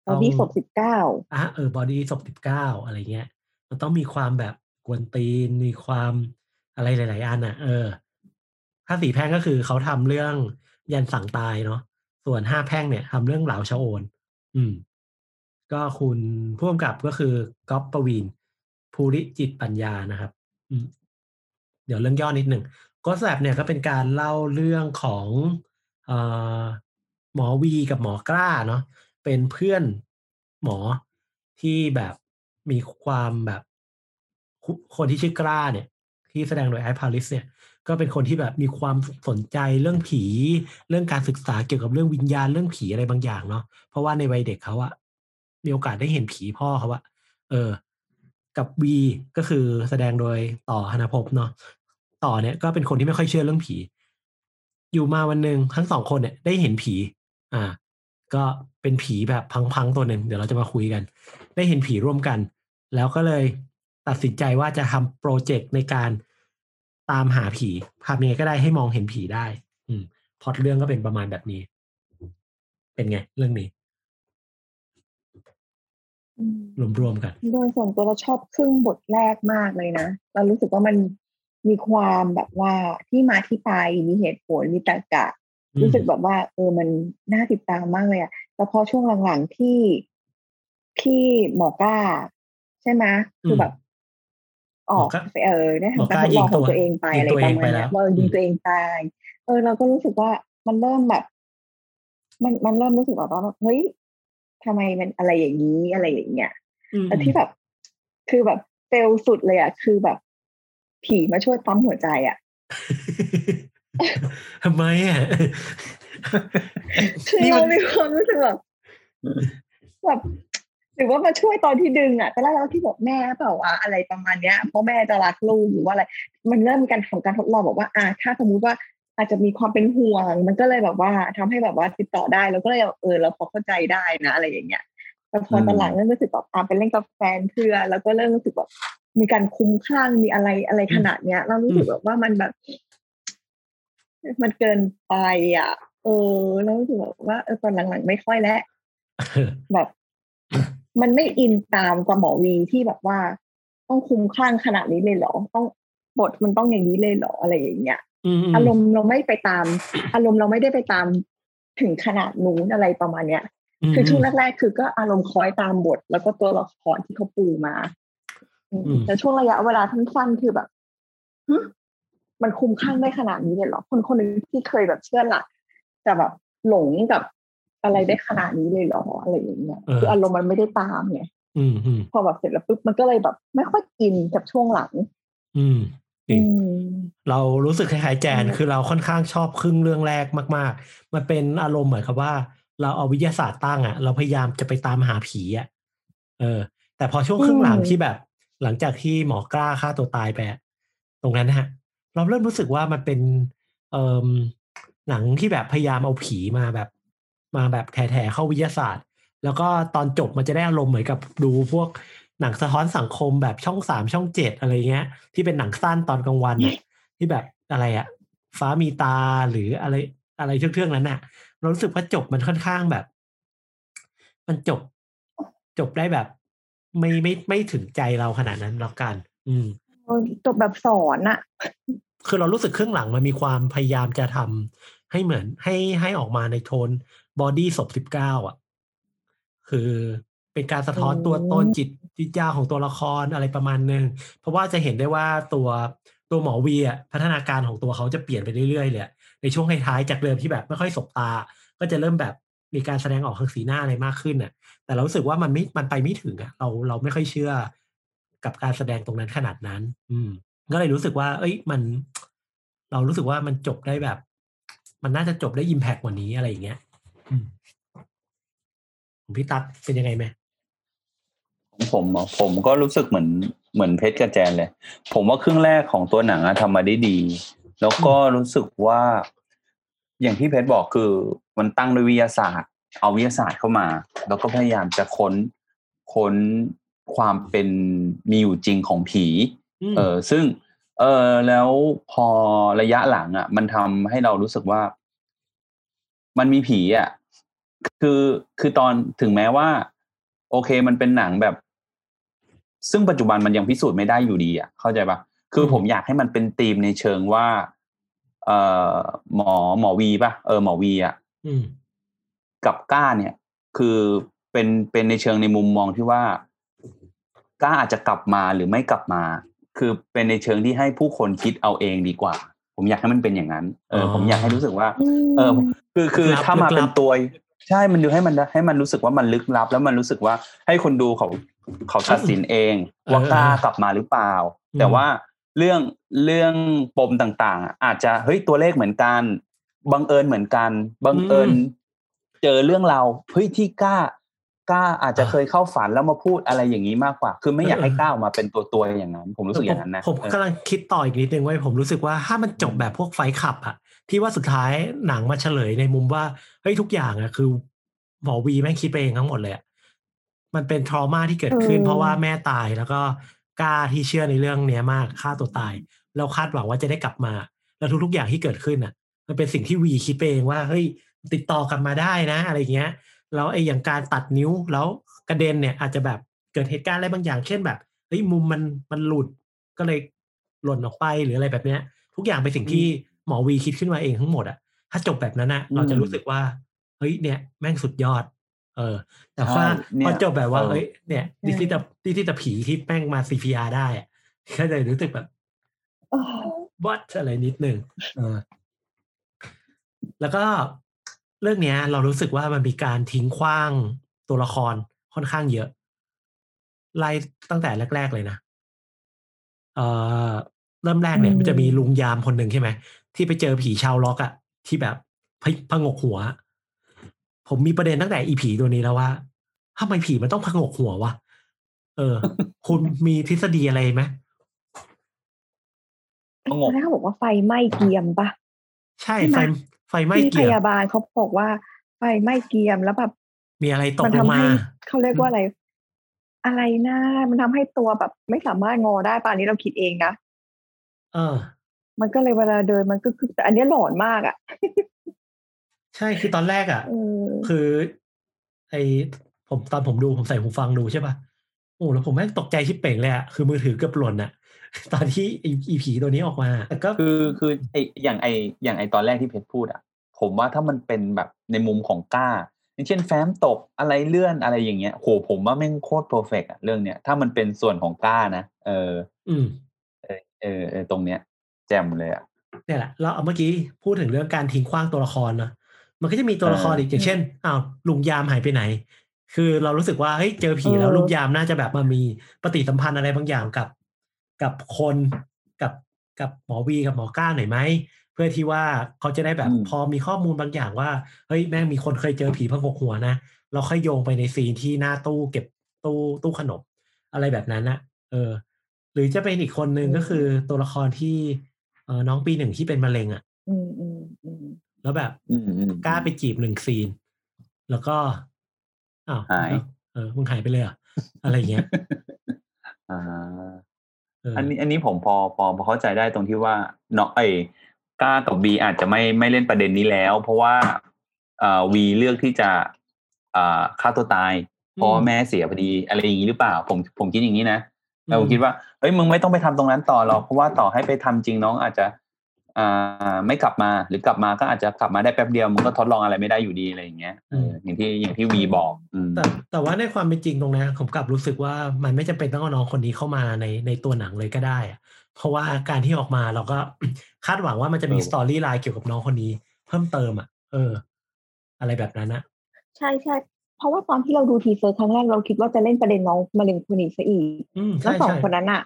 [SPEAKER 3] ตอนที่ศพสิบเก้า
[SPEAKER 1] อะเออบอดี้ศพสิบเก้าอะไรเงี้ย มันต้องมีความแบบกวนตีน มีความอะไรหลาย ๆ อันอะ เออถ้าสี่แพร่งก็คือเขาทำเรื่องยันต์สั่งตายเนาะส่วนห้าแพร่งเนี่ยทำเรื่องหลาวชะโอน อืม ก็คุณผู้กำกับก็คือก๊อฟปวีนภูริจิตปัญญานะครับอืมเดี๋ยวเรื่องย่อนิดหนึ่งก็แสบเนี่ยก็เป็นการเล่าเรื่องของเอ่อหมอวีกับหมอกล้าเนาะเป็นเพื่อนหมอที่แบบ มีความแบบคนที่ชื่อกล้าเนี่ย ที่แสดงโดยไอพาริสเนี่ย ก็เป็นคนที่แบบมีความสนใจเรื่องผี เรื่องการศึกษาเกี่ยวกับเรื่องวิญญาณเรื่องผีอะไรบางอย่างเนาะเพราะว่าในวัยเด็กเขาอะมีโอกาสได้เห็นผีพ่อเขาอะเออ กับวีก็คือแสดงโดยต่อธนภพเนาะต่อเนี่ยก็เป็นคนที่ไม่ค่อยเชื่อเรื่องผี อยู่มาวันหนึ่งทั้งสองคนเนี่ยได้เห็นผี อ่า ก็เป็นผีแบบพังๆตัวหนึ่งเดี๋ยวเราจะมาคุยกันได้เห็นผีร่วมกัน แล้วก็เลยตัดสินใจว่าจะทำโปรเจกต์ในการตามหาผีทำยังไงก็ได้ให้มองเห็นผีได้ อืมพอตเรื่องก็เป็นประมาณแบบนี้ เป็นไง เรื่องนี้รวมๆกัน
[SPEAKER 3] โดยส่วนตัวเราชอบครึ่งบทแรกมากเลยนะ เรารู้สึกว่ามันมีความแบบว่าที่มาที่ไปมีเหตุผลมีตรรกะ รู้สึกแบบว่า เออมันน่าติดตามมากเลยอะแต่พอช่วงหลังๆที่ ที่หมอก้า ใช่ไหมคือแบบออกเออได้ทำการทดลองของตัวเองไปอะไรประมาณนี้ว่ายิงตัวเองตายเออ เราก็รู้สึกว่ามันเริ่มแบบ มันมันเริ่มรู้สึกแบบว่าเฮ้ยทำไมมันอะไรอย่างนี้อะไรอย่างเงี้ยแต่ที่แบบ คือแบบเฟลสุดเลยอะคือแบบ ผีมาช่วยปั๊มหัวใจอะ
[SPEAKER 1] ทำไมอะ
[SPEAKER 3] คือเรามีความรู้สึกแบบแบบ หรือว่ามาช่วยตอนที่ดึงอะ แต่แรกเราที่บอกแม่เปล่าว่าอะไรประมาณเนี้ยเพราะแม่จะรักลูกหรือว่าอะไร มันเริ่มมีการของการทดลองบอกว่าอ่าถ้าสมมุติว่าอาจจะมีความเป็นห่วง มันก็เลยแบบว่าทำให้แบบว่าติดต่อได้แล้วก็เลยเออเราพอเข้าใจได้นะอะไรอย่างเงี้ยแต่พอตอนหลังเริ่มรู้สึกแบบอ่าเป็นเล่นกับแฟนเพื่อแล้วก็เริ่มรู้สึกแบบมีการคุ้มข้างมีอะไรอะไรขนาดเนี้ย เรารู้สึกแบบว่ามันแบบ มันเกินไปอะ เออแล้วรู้สึกแบบว่าเออตอนหลังๆไม่ค่อยแล้วแบบ มันไม่อินตามกับหมอวีที่แบบว่า ต้องคุ้มข้างขนาดนี้เลยเหรอ ต้องบทมันต้องอย่างนี้เลยเหรออะไรอย่างเงี้ยอารมณ์เราไม่ไปตาม อารมณ์เราไม่ได้ไปตามถึงขนาดนู้นอะไรประมาณเนี้ยคือช่วงแรกๆคือก็อารมณ์คล้อยตามบท แล้วก็ตัวละครที่เขาปูมาแต่ช่วงระยะเวลาสั้นๆคือแบบมันคุ้มข้างได้ขนาดนี้เลยเหรอคนคนนึงที่เคยแบบเชื่อหลักแต่แบบหลงกับ อะไรได้ขนาดนี้เลยเหรออะไรอย่างเงี้ยคืออารมณ์มันไม่ได้ตามไงพอแบบเสร็จแล้วปุ๊บมันก็เลยแบบ ไม่ค่อยกินกับช่วงหลัง
[SPEAKER 1] อืมเรารู้สึกคล้ายๆแจนคือเราค่อนข้างชอบครึ่งเรื่องแรกมาก ๆ มันเป็นอารมณ์เหมือนกับว่า เราเอาวิทยาศาสตร์ตั้งอะ เราพยายามจะไปตามหาผีอะเออ แต่พอช่วงครึ่งหลังที่แบบ หลังจากที่หมอกล้าฆ่าตัวตายไปตรงนั้นนะฮะ เราเริ่มรู้สึกว่ามันเป็น เอ่อหนังที่แบบพยายามเอาผีมาแบบ มาแบบแถๆเข้าวิทยาศาสตร์ แล้วก็ตอนจบมันจะได้อารมณ์เหมือนกับดูพวกหนังสะท้อนสังคมแบบช่องสามช่องเจ็ดอะไรเงี้ย ที่เป็นหนังสั้นตอนกลางวันที่แบบอะไรอะฟ้ามีตาหรืออะไรอะไรเรื่องๆนั้นน่ะเรารู้สึกว่าจบมันค่อนข้างแบบ มันจบจบได้แบบ ไม่ไม่ไม่ถึงใจเราขนาดนั้นแล้วกัน อืม
[SPEAKER 3] จบแบบสอนอะ
[SPEAKER 1] คือเรารู้สึกเครื่องหลังมันมีความพยายามจะทำให้เหมือนให้ให้ออกมาในโทน บอดี้ศพสิบเก้าอะ คือเป็นการสะท้อนตัวตนจิตจิตวิทยาของตัวละครอะไรประมาณนึงเพราะว่าจะเห็นได้ว่าตัวตัวหมอวีอะพัฒนาการของตัวเขาจะเปลี่ยนไปเรื่อยๆเลยในช่วงท้ายๆจากเดิมที่แบบไม่ค่อยสบตา ก็จะเริ่มแบบมีการแสดงออกทางสีหน้าอะไรมากขึ้นอะ แต่เรารู้สึกว่ามันไม่มันไปไม่ถึงอะเราเราไม่ค่อยเชื่อกับการแสดงตรงนั้นขนาดนั้น อืม ก็เลยรู้สึกว่า เอ้ยมัน เรารู้สึกว่ามันจบได้แบบ มันน่าจะจบได้อิมแพกกว่านี้อะไรอย่างเงี้ย พี่ตั๊กเป็นยังไงไหม
[SPEAKER 2] ผมผมก็รู้สึกเหมือนเหมือนเพชรกระแจนเลย ผมว่าครึ่งแรกของตัวหนังทำมาได้ดี แล้วก็รู้สึกว่า อย่างที่เพชรบอกคือ มันตั้งด้วยวิทยาศาสตร์ เอาวิทยาศาสตร์เข้ามา แล้วก็พยายามจะค้นค้นความเป็นมีอยู่จริงของผี เออซึ่ง เออแล้วพอระยะหลังอะ มันทำให้เรารู้สึกว่า มันมีผีอะ คือคือตอนถึงแม้ว่า โอเคมันเป็นหนังแบบ ซึ่งปัจจุบันมันยังพิสูจน์ไม่ได้อยู่ดีอะเข้าใจปะคือผมอยากให้มันเป็นธีมในเชิงว่า เอ่อหมอหมอวีปะเออหมอวีอะกับก้าเนี่ย คือเป็นเป็นในเชิงในมุมมองที่ว่าก้าอาจจะกลับมาหรือไม่กลับมา คือเป็นในเชิงที่ให้ผู้คนคิดเอาเองดีกว่า ผมอยากให้มันเป็นอย่างนั้น เออ ผมอยากให้รู้สึกว่า เออ คือคือถ้ามาเป็นตัว ใช่มันดูให้มันให้มันรู้สึกว่ามันลึกลับ แล้วมันรู้สึกว่าให้คนดูเขาเขาตัดสินเองว่ากล้ากลับมาหรือเปล่า แต่ว่าเรื่องเรื่องปมต่างๆ อาจจะเฮ้ยตัวเลขเหมือนกันบังเอิญเหมือนกันบังเอิญเจอเรื่องเราเฮ้ยที่กล้ากล้าอาจจะเคยเข้าฝันแล้วมาพูดอะไรอย่างนี้มากกว่า คือไม่อยากให้ก้าวมาเป็นตัวตัวอย่างนั้น ผมรู้สึกอย่างนั้นนะ
[SPEAKER 1] ผมกำลังคิดต่ออีกนิดนึงว่าผมรู้สึกว่าถ้ามันจบแบบพวกไฟขับอะ ที่ว่าสุดท้ายหนังมาเฉลยในมุมว่าเฮ้ยทุกอย่างอะคือหมอวีแม่งคิดไปเองทั้งหมดเลยมันเป็นทรมาที่เกิดขึ้น เพราะว่าแม่ตายแล้วก็กล้าที่เชื่อในเรื่องเนี้ยมากฆ่าตัวตายเราคาดหวังว่าจะได้กลับมา แล้วทุกๆอย่างที่เกิดขึ้นอะ มันเป็นสิ่งที่วีคิดเองว่าเฮ้ยติดต่อกลับมาได้นะ อะไรเงี้ยแล้วไอ้อย่างการตัดนิ้วแล้วกระเด็นเนี่ย อาจจะแบบเกิดเหตุการณ์อะไรบางอย่าง เช่นแบบเฮ้ยมุมมันมันหลุดก็เลยหล่นออกไปหรืออะไรแบบเนี้ย ทุกอย่างเป็นสิ่งที่ หมอวีคิดขึ้นมาเองทั้งหมดอะถ้าจบแบบนั้นนะเราจะรู้สึกว่าเฮ้ยเนี่ยแม่งสุดยอด เออ แต่ว่า
[SPEAKER 2] ใช่เนี่ย
[SPEAKER 1] พอจบแบบว่า
[SPEAKER 2] เออ
[SPEAKER 1] เอ้ยเนี่ยดิที่แต่ดิที่แต่ผีที่แม่งมา CPR ได้อะก็เลยรู้สึกแบบ
[SPEAKER 3] เออ
[SPEAKER 1] วัดอะไรนิดหนึ่งเออ แล้วก็เรื่องเนี้ย เรารู้สึกว่ามันมีการทิ้งขว้างตัวละครค่อนข้างเยอะ ไล่ตั้งแต่แรก ๆ เลยนะ เอ่อเริ่มแรกเนี่ย
[SPEAKER 3] อืม
[SPEAKER 1] มันจะมีลุงยามคนหนึ่งใช่ไหม ที่ไปเจอผีชาวล็อกอะที่แบบพะพะงกหัว ผมมีประเด็นตั้งแต่อีผีตัวนี้แล้วว่าทำไมผีมันต้องพะงกหัววะเออ คุณมีทฤษฎีอะไรไหม
[SPEAKER 2] ก็ง
[SPEAKER 3] ตองนแรกเขาบอกว่าไฟไหม้เกียมปะ
[SPEAKER 1] ใช่
[SPEAKER 3] ใช่
[SPEAKER 1] ไฟ
[SPEAKER 3] ไหม
[SPEAKER 1] ไฟไหม้
[SPEAKER 3] ที่พ
[SPEAKER 1] เกียร์
[SPEAKER 3] ยาบาลเขาบอกว่าไฟไหม้เกียมแล้วแบบ
[SPEAKER 1] มีอะไรตก
[SPEAKER 3] มัน
[SPEAKER 1] ลง
[SPEAKER 3] ทำ
[SPEAKER 1] มา
[SPEAKER 3] ให้เขาเรียกว่าอะไร อะไรนะมันทำให้ตัวแบบ ไม่สามารถงอได้ป่านนี้เราคิดเองนะ
[SPEAKER 1] เออ
[SPEAKER 3] มันก็เลยเวลาเดินมันก็คือแต่อันเนี้ยหลอนมากอะ
[SPEAKER 1] ใช่คือตอนแรกอะ
[SPEAKER 3] เออ
[SPEAKER 1] คือ ไอผมตอนผมดูผมใส่หูฟังดูใช่ป่ะโอ้แล้วผมแม่งตกใจชิบเป่งเลยอะคือมือถือเกือบหล่นอะ ตอนที่ไออีผีตัวนี้ออกมาแต่ก็
[SPEAKER 2] คือคือไออย่างไออย่างไอตอนแรกที่เพชรพูดอะ ผมว่าถ้ามันเป็นแบบในมุมของกล้าอย่างเช่นแฟ้มตกอะไรเลื่อนอะไรอย่างเงี้ยโหผมว่าแม่งโคตร perfect อะเรื่องเนี้ยถ้ามันเป็นส่วนของกล้านะเออ
[SPEAKER 1] อืม
[SPEAKER 2] เออเออเออตรงเนี้ยแจ่มเลยอะ
[SPEAKER 1] เนี่ยแหละเราเอาเมื่อกี้พูดถึงเรื่องการทิ้งขว้างตัวละครเนอะมันก็จะมีตัวละคร
[SPEAKER 2] เอออี
[SPEAKER 1] อีกอย่างเช่นอ้าวลุงยามหายไปไหน คือเรารู้สึกว่าเฮ้ยเจอผีแล้ว
[SPEAKER 3] เออ
[SPEAKER 1] ลุงยามน่าจะแบบมามีปฏิสัมพันธ์อะไรบางอย่างกับ กับคนกับกับหมอวีกับหมอก้าหน่อยไหมเพื่อที่ว่าเขาจะได้แบบ
[SPEAKER 2] อืม
[SPEAKER 1] พอมีข้อมูลบางอย่างว่าเฮ้ยแม่งมีคนเคยเจอผีพะกกหัวนะเราค่อยโยงไปในซีนที่หน้าตู้เก็บตู้ตู้ขนมอะไรแบบนั้นนะเออ หรือจะเป็นอีกคนนึง
[SPEAKER 3] อืม
[SPEAKER 1] ก็คือตัวละครที่เออน้องปีหนึ่งที่เป็นมะเร็งอะ่ะ
[SPEAKER 3] อืมอืมอืม
[SPEAKER 1] แล้วแบบ
[SPEAKER 2] อืมอืม
[SPEAKER 1] กล้าไปจีบหนึ่งซีน แล้วก็อ้าว
[SPEAKER 2] หาย
[SPEAKER 1] เออมึงหายไปเลยเหรอะอะไรอย่างเงี้ย
[SPEAKER 2] อ่า
[SPEAKER 1] เออ
[SPEAKER 2] อันนี้อันนี้ผมพอพอพอเข้าใจได้ตรงที่ว่าเนาะไอ้ก้ากับบีอาจจะไม่ไม่เล่นประเด็นนี้แล้ว เพราะว่าเอ่อวีเลือกที่จะอ่าฆ่าตัวตายเพราะว่าแม่เสียพอดีอะไรอย่างนี้หรือเปล่า ผมผมคิดอย่างนี้นะ แต่ผมคิดว่าเอ้ยมึงไม่ต้องไปทำตรงนั้นต่อหรอกเพราะว่าต่อให้ไปทำจริงน้องอาจจะอ่าไม่กลับมาหรือกลับมาก็อาจจะกลับมาได้แป๊บเดียวมึงก็ทดลองอะไรไม่ได้อยู่ดีอะไรอย่างเงี้ยเอออย่างที่อย่างที่วีบอกอืม
[SPEAKER 1] แต่แต่ว่าในความเป็นจริงตรงนี้ผมกลับรู้สึกว่ามันไม่จำเป็นต้องเอาน้องคนนี้เข้ามาในในตัวหนังเลยก็ได้อะเพราะว่าการที่ออกมาเราก็คาดหวังว่ามันจะมี
[SPEAKER 2] เออ
[SPEAKER 1] storyline เกี่ยวกับน้องคนนี้ เพิ่มเติมอะ เออ อะไรแบบนั้นนะ
[SPEAKER 3] ใช่ใช่ เพราะว่าตอนที่เราดู teaser ครั้งแรกเราคิดว่าจะเล่นประเด็นน้องมะเร็งคนนี้ซะอีก
[SPEAKER 1] อืม
[SPEAKER 3] แล้
[SPEAKER 1] ใช่
[SPEAKER 3] วสอง
[SPEAKER 1] ใช่
[SPEAKER 3] คนนั้นอะ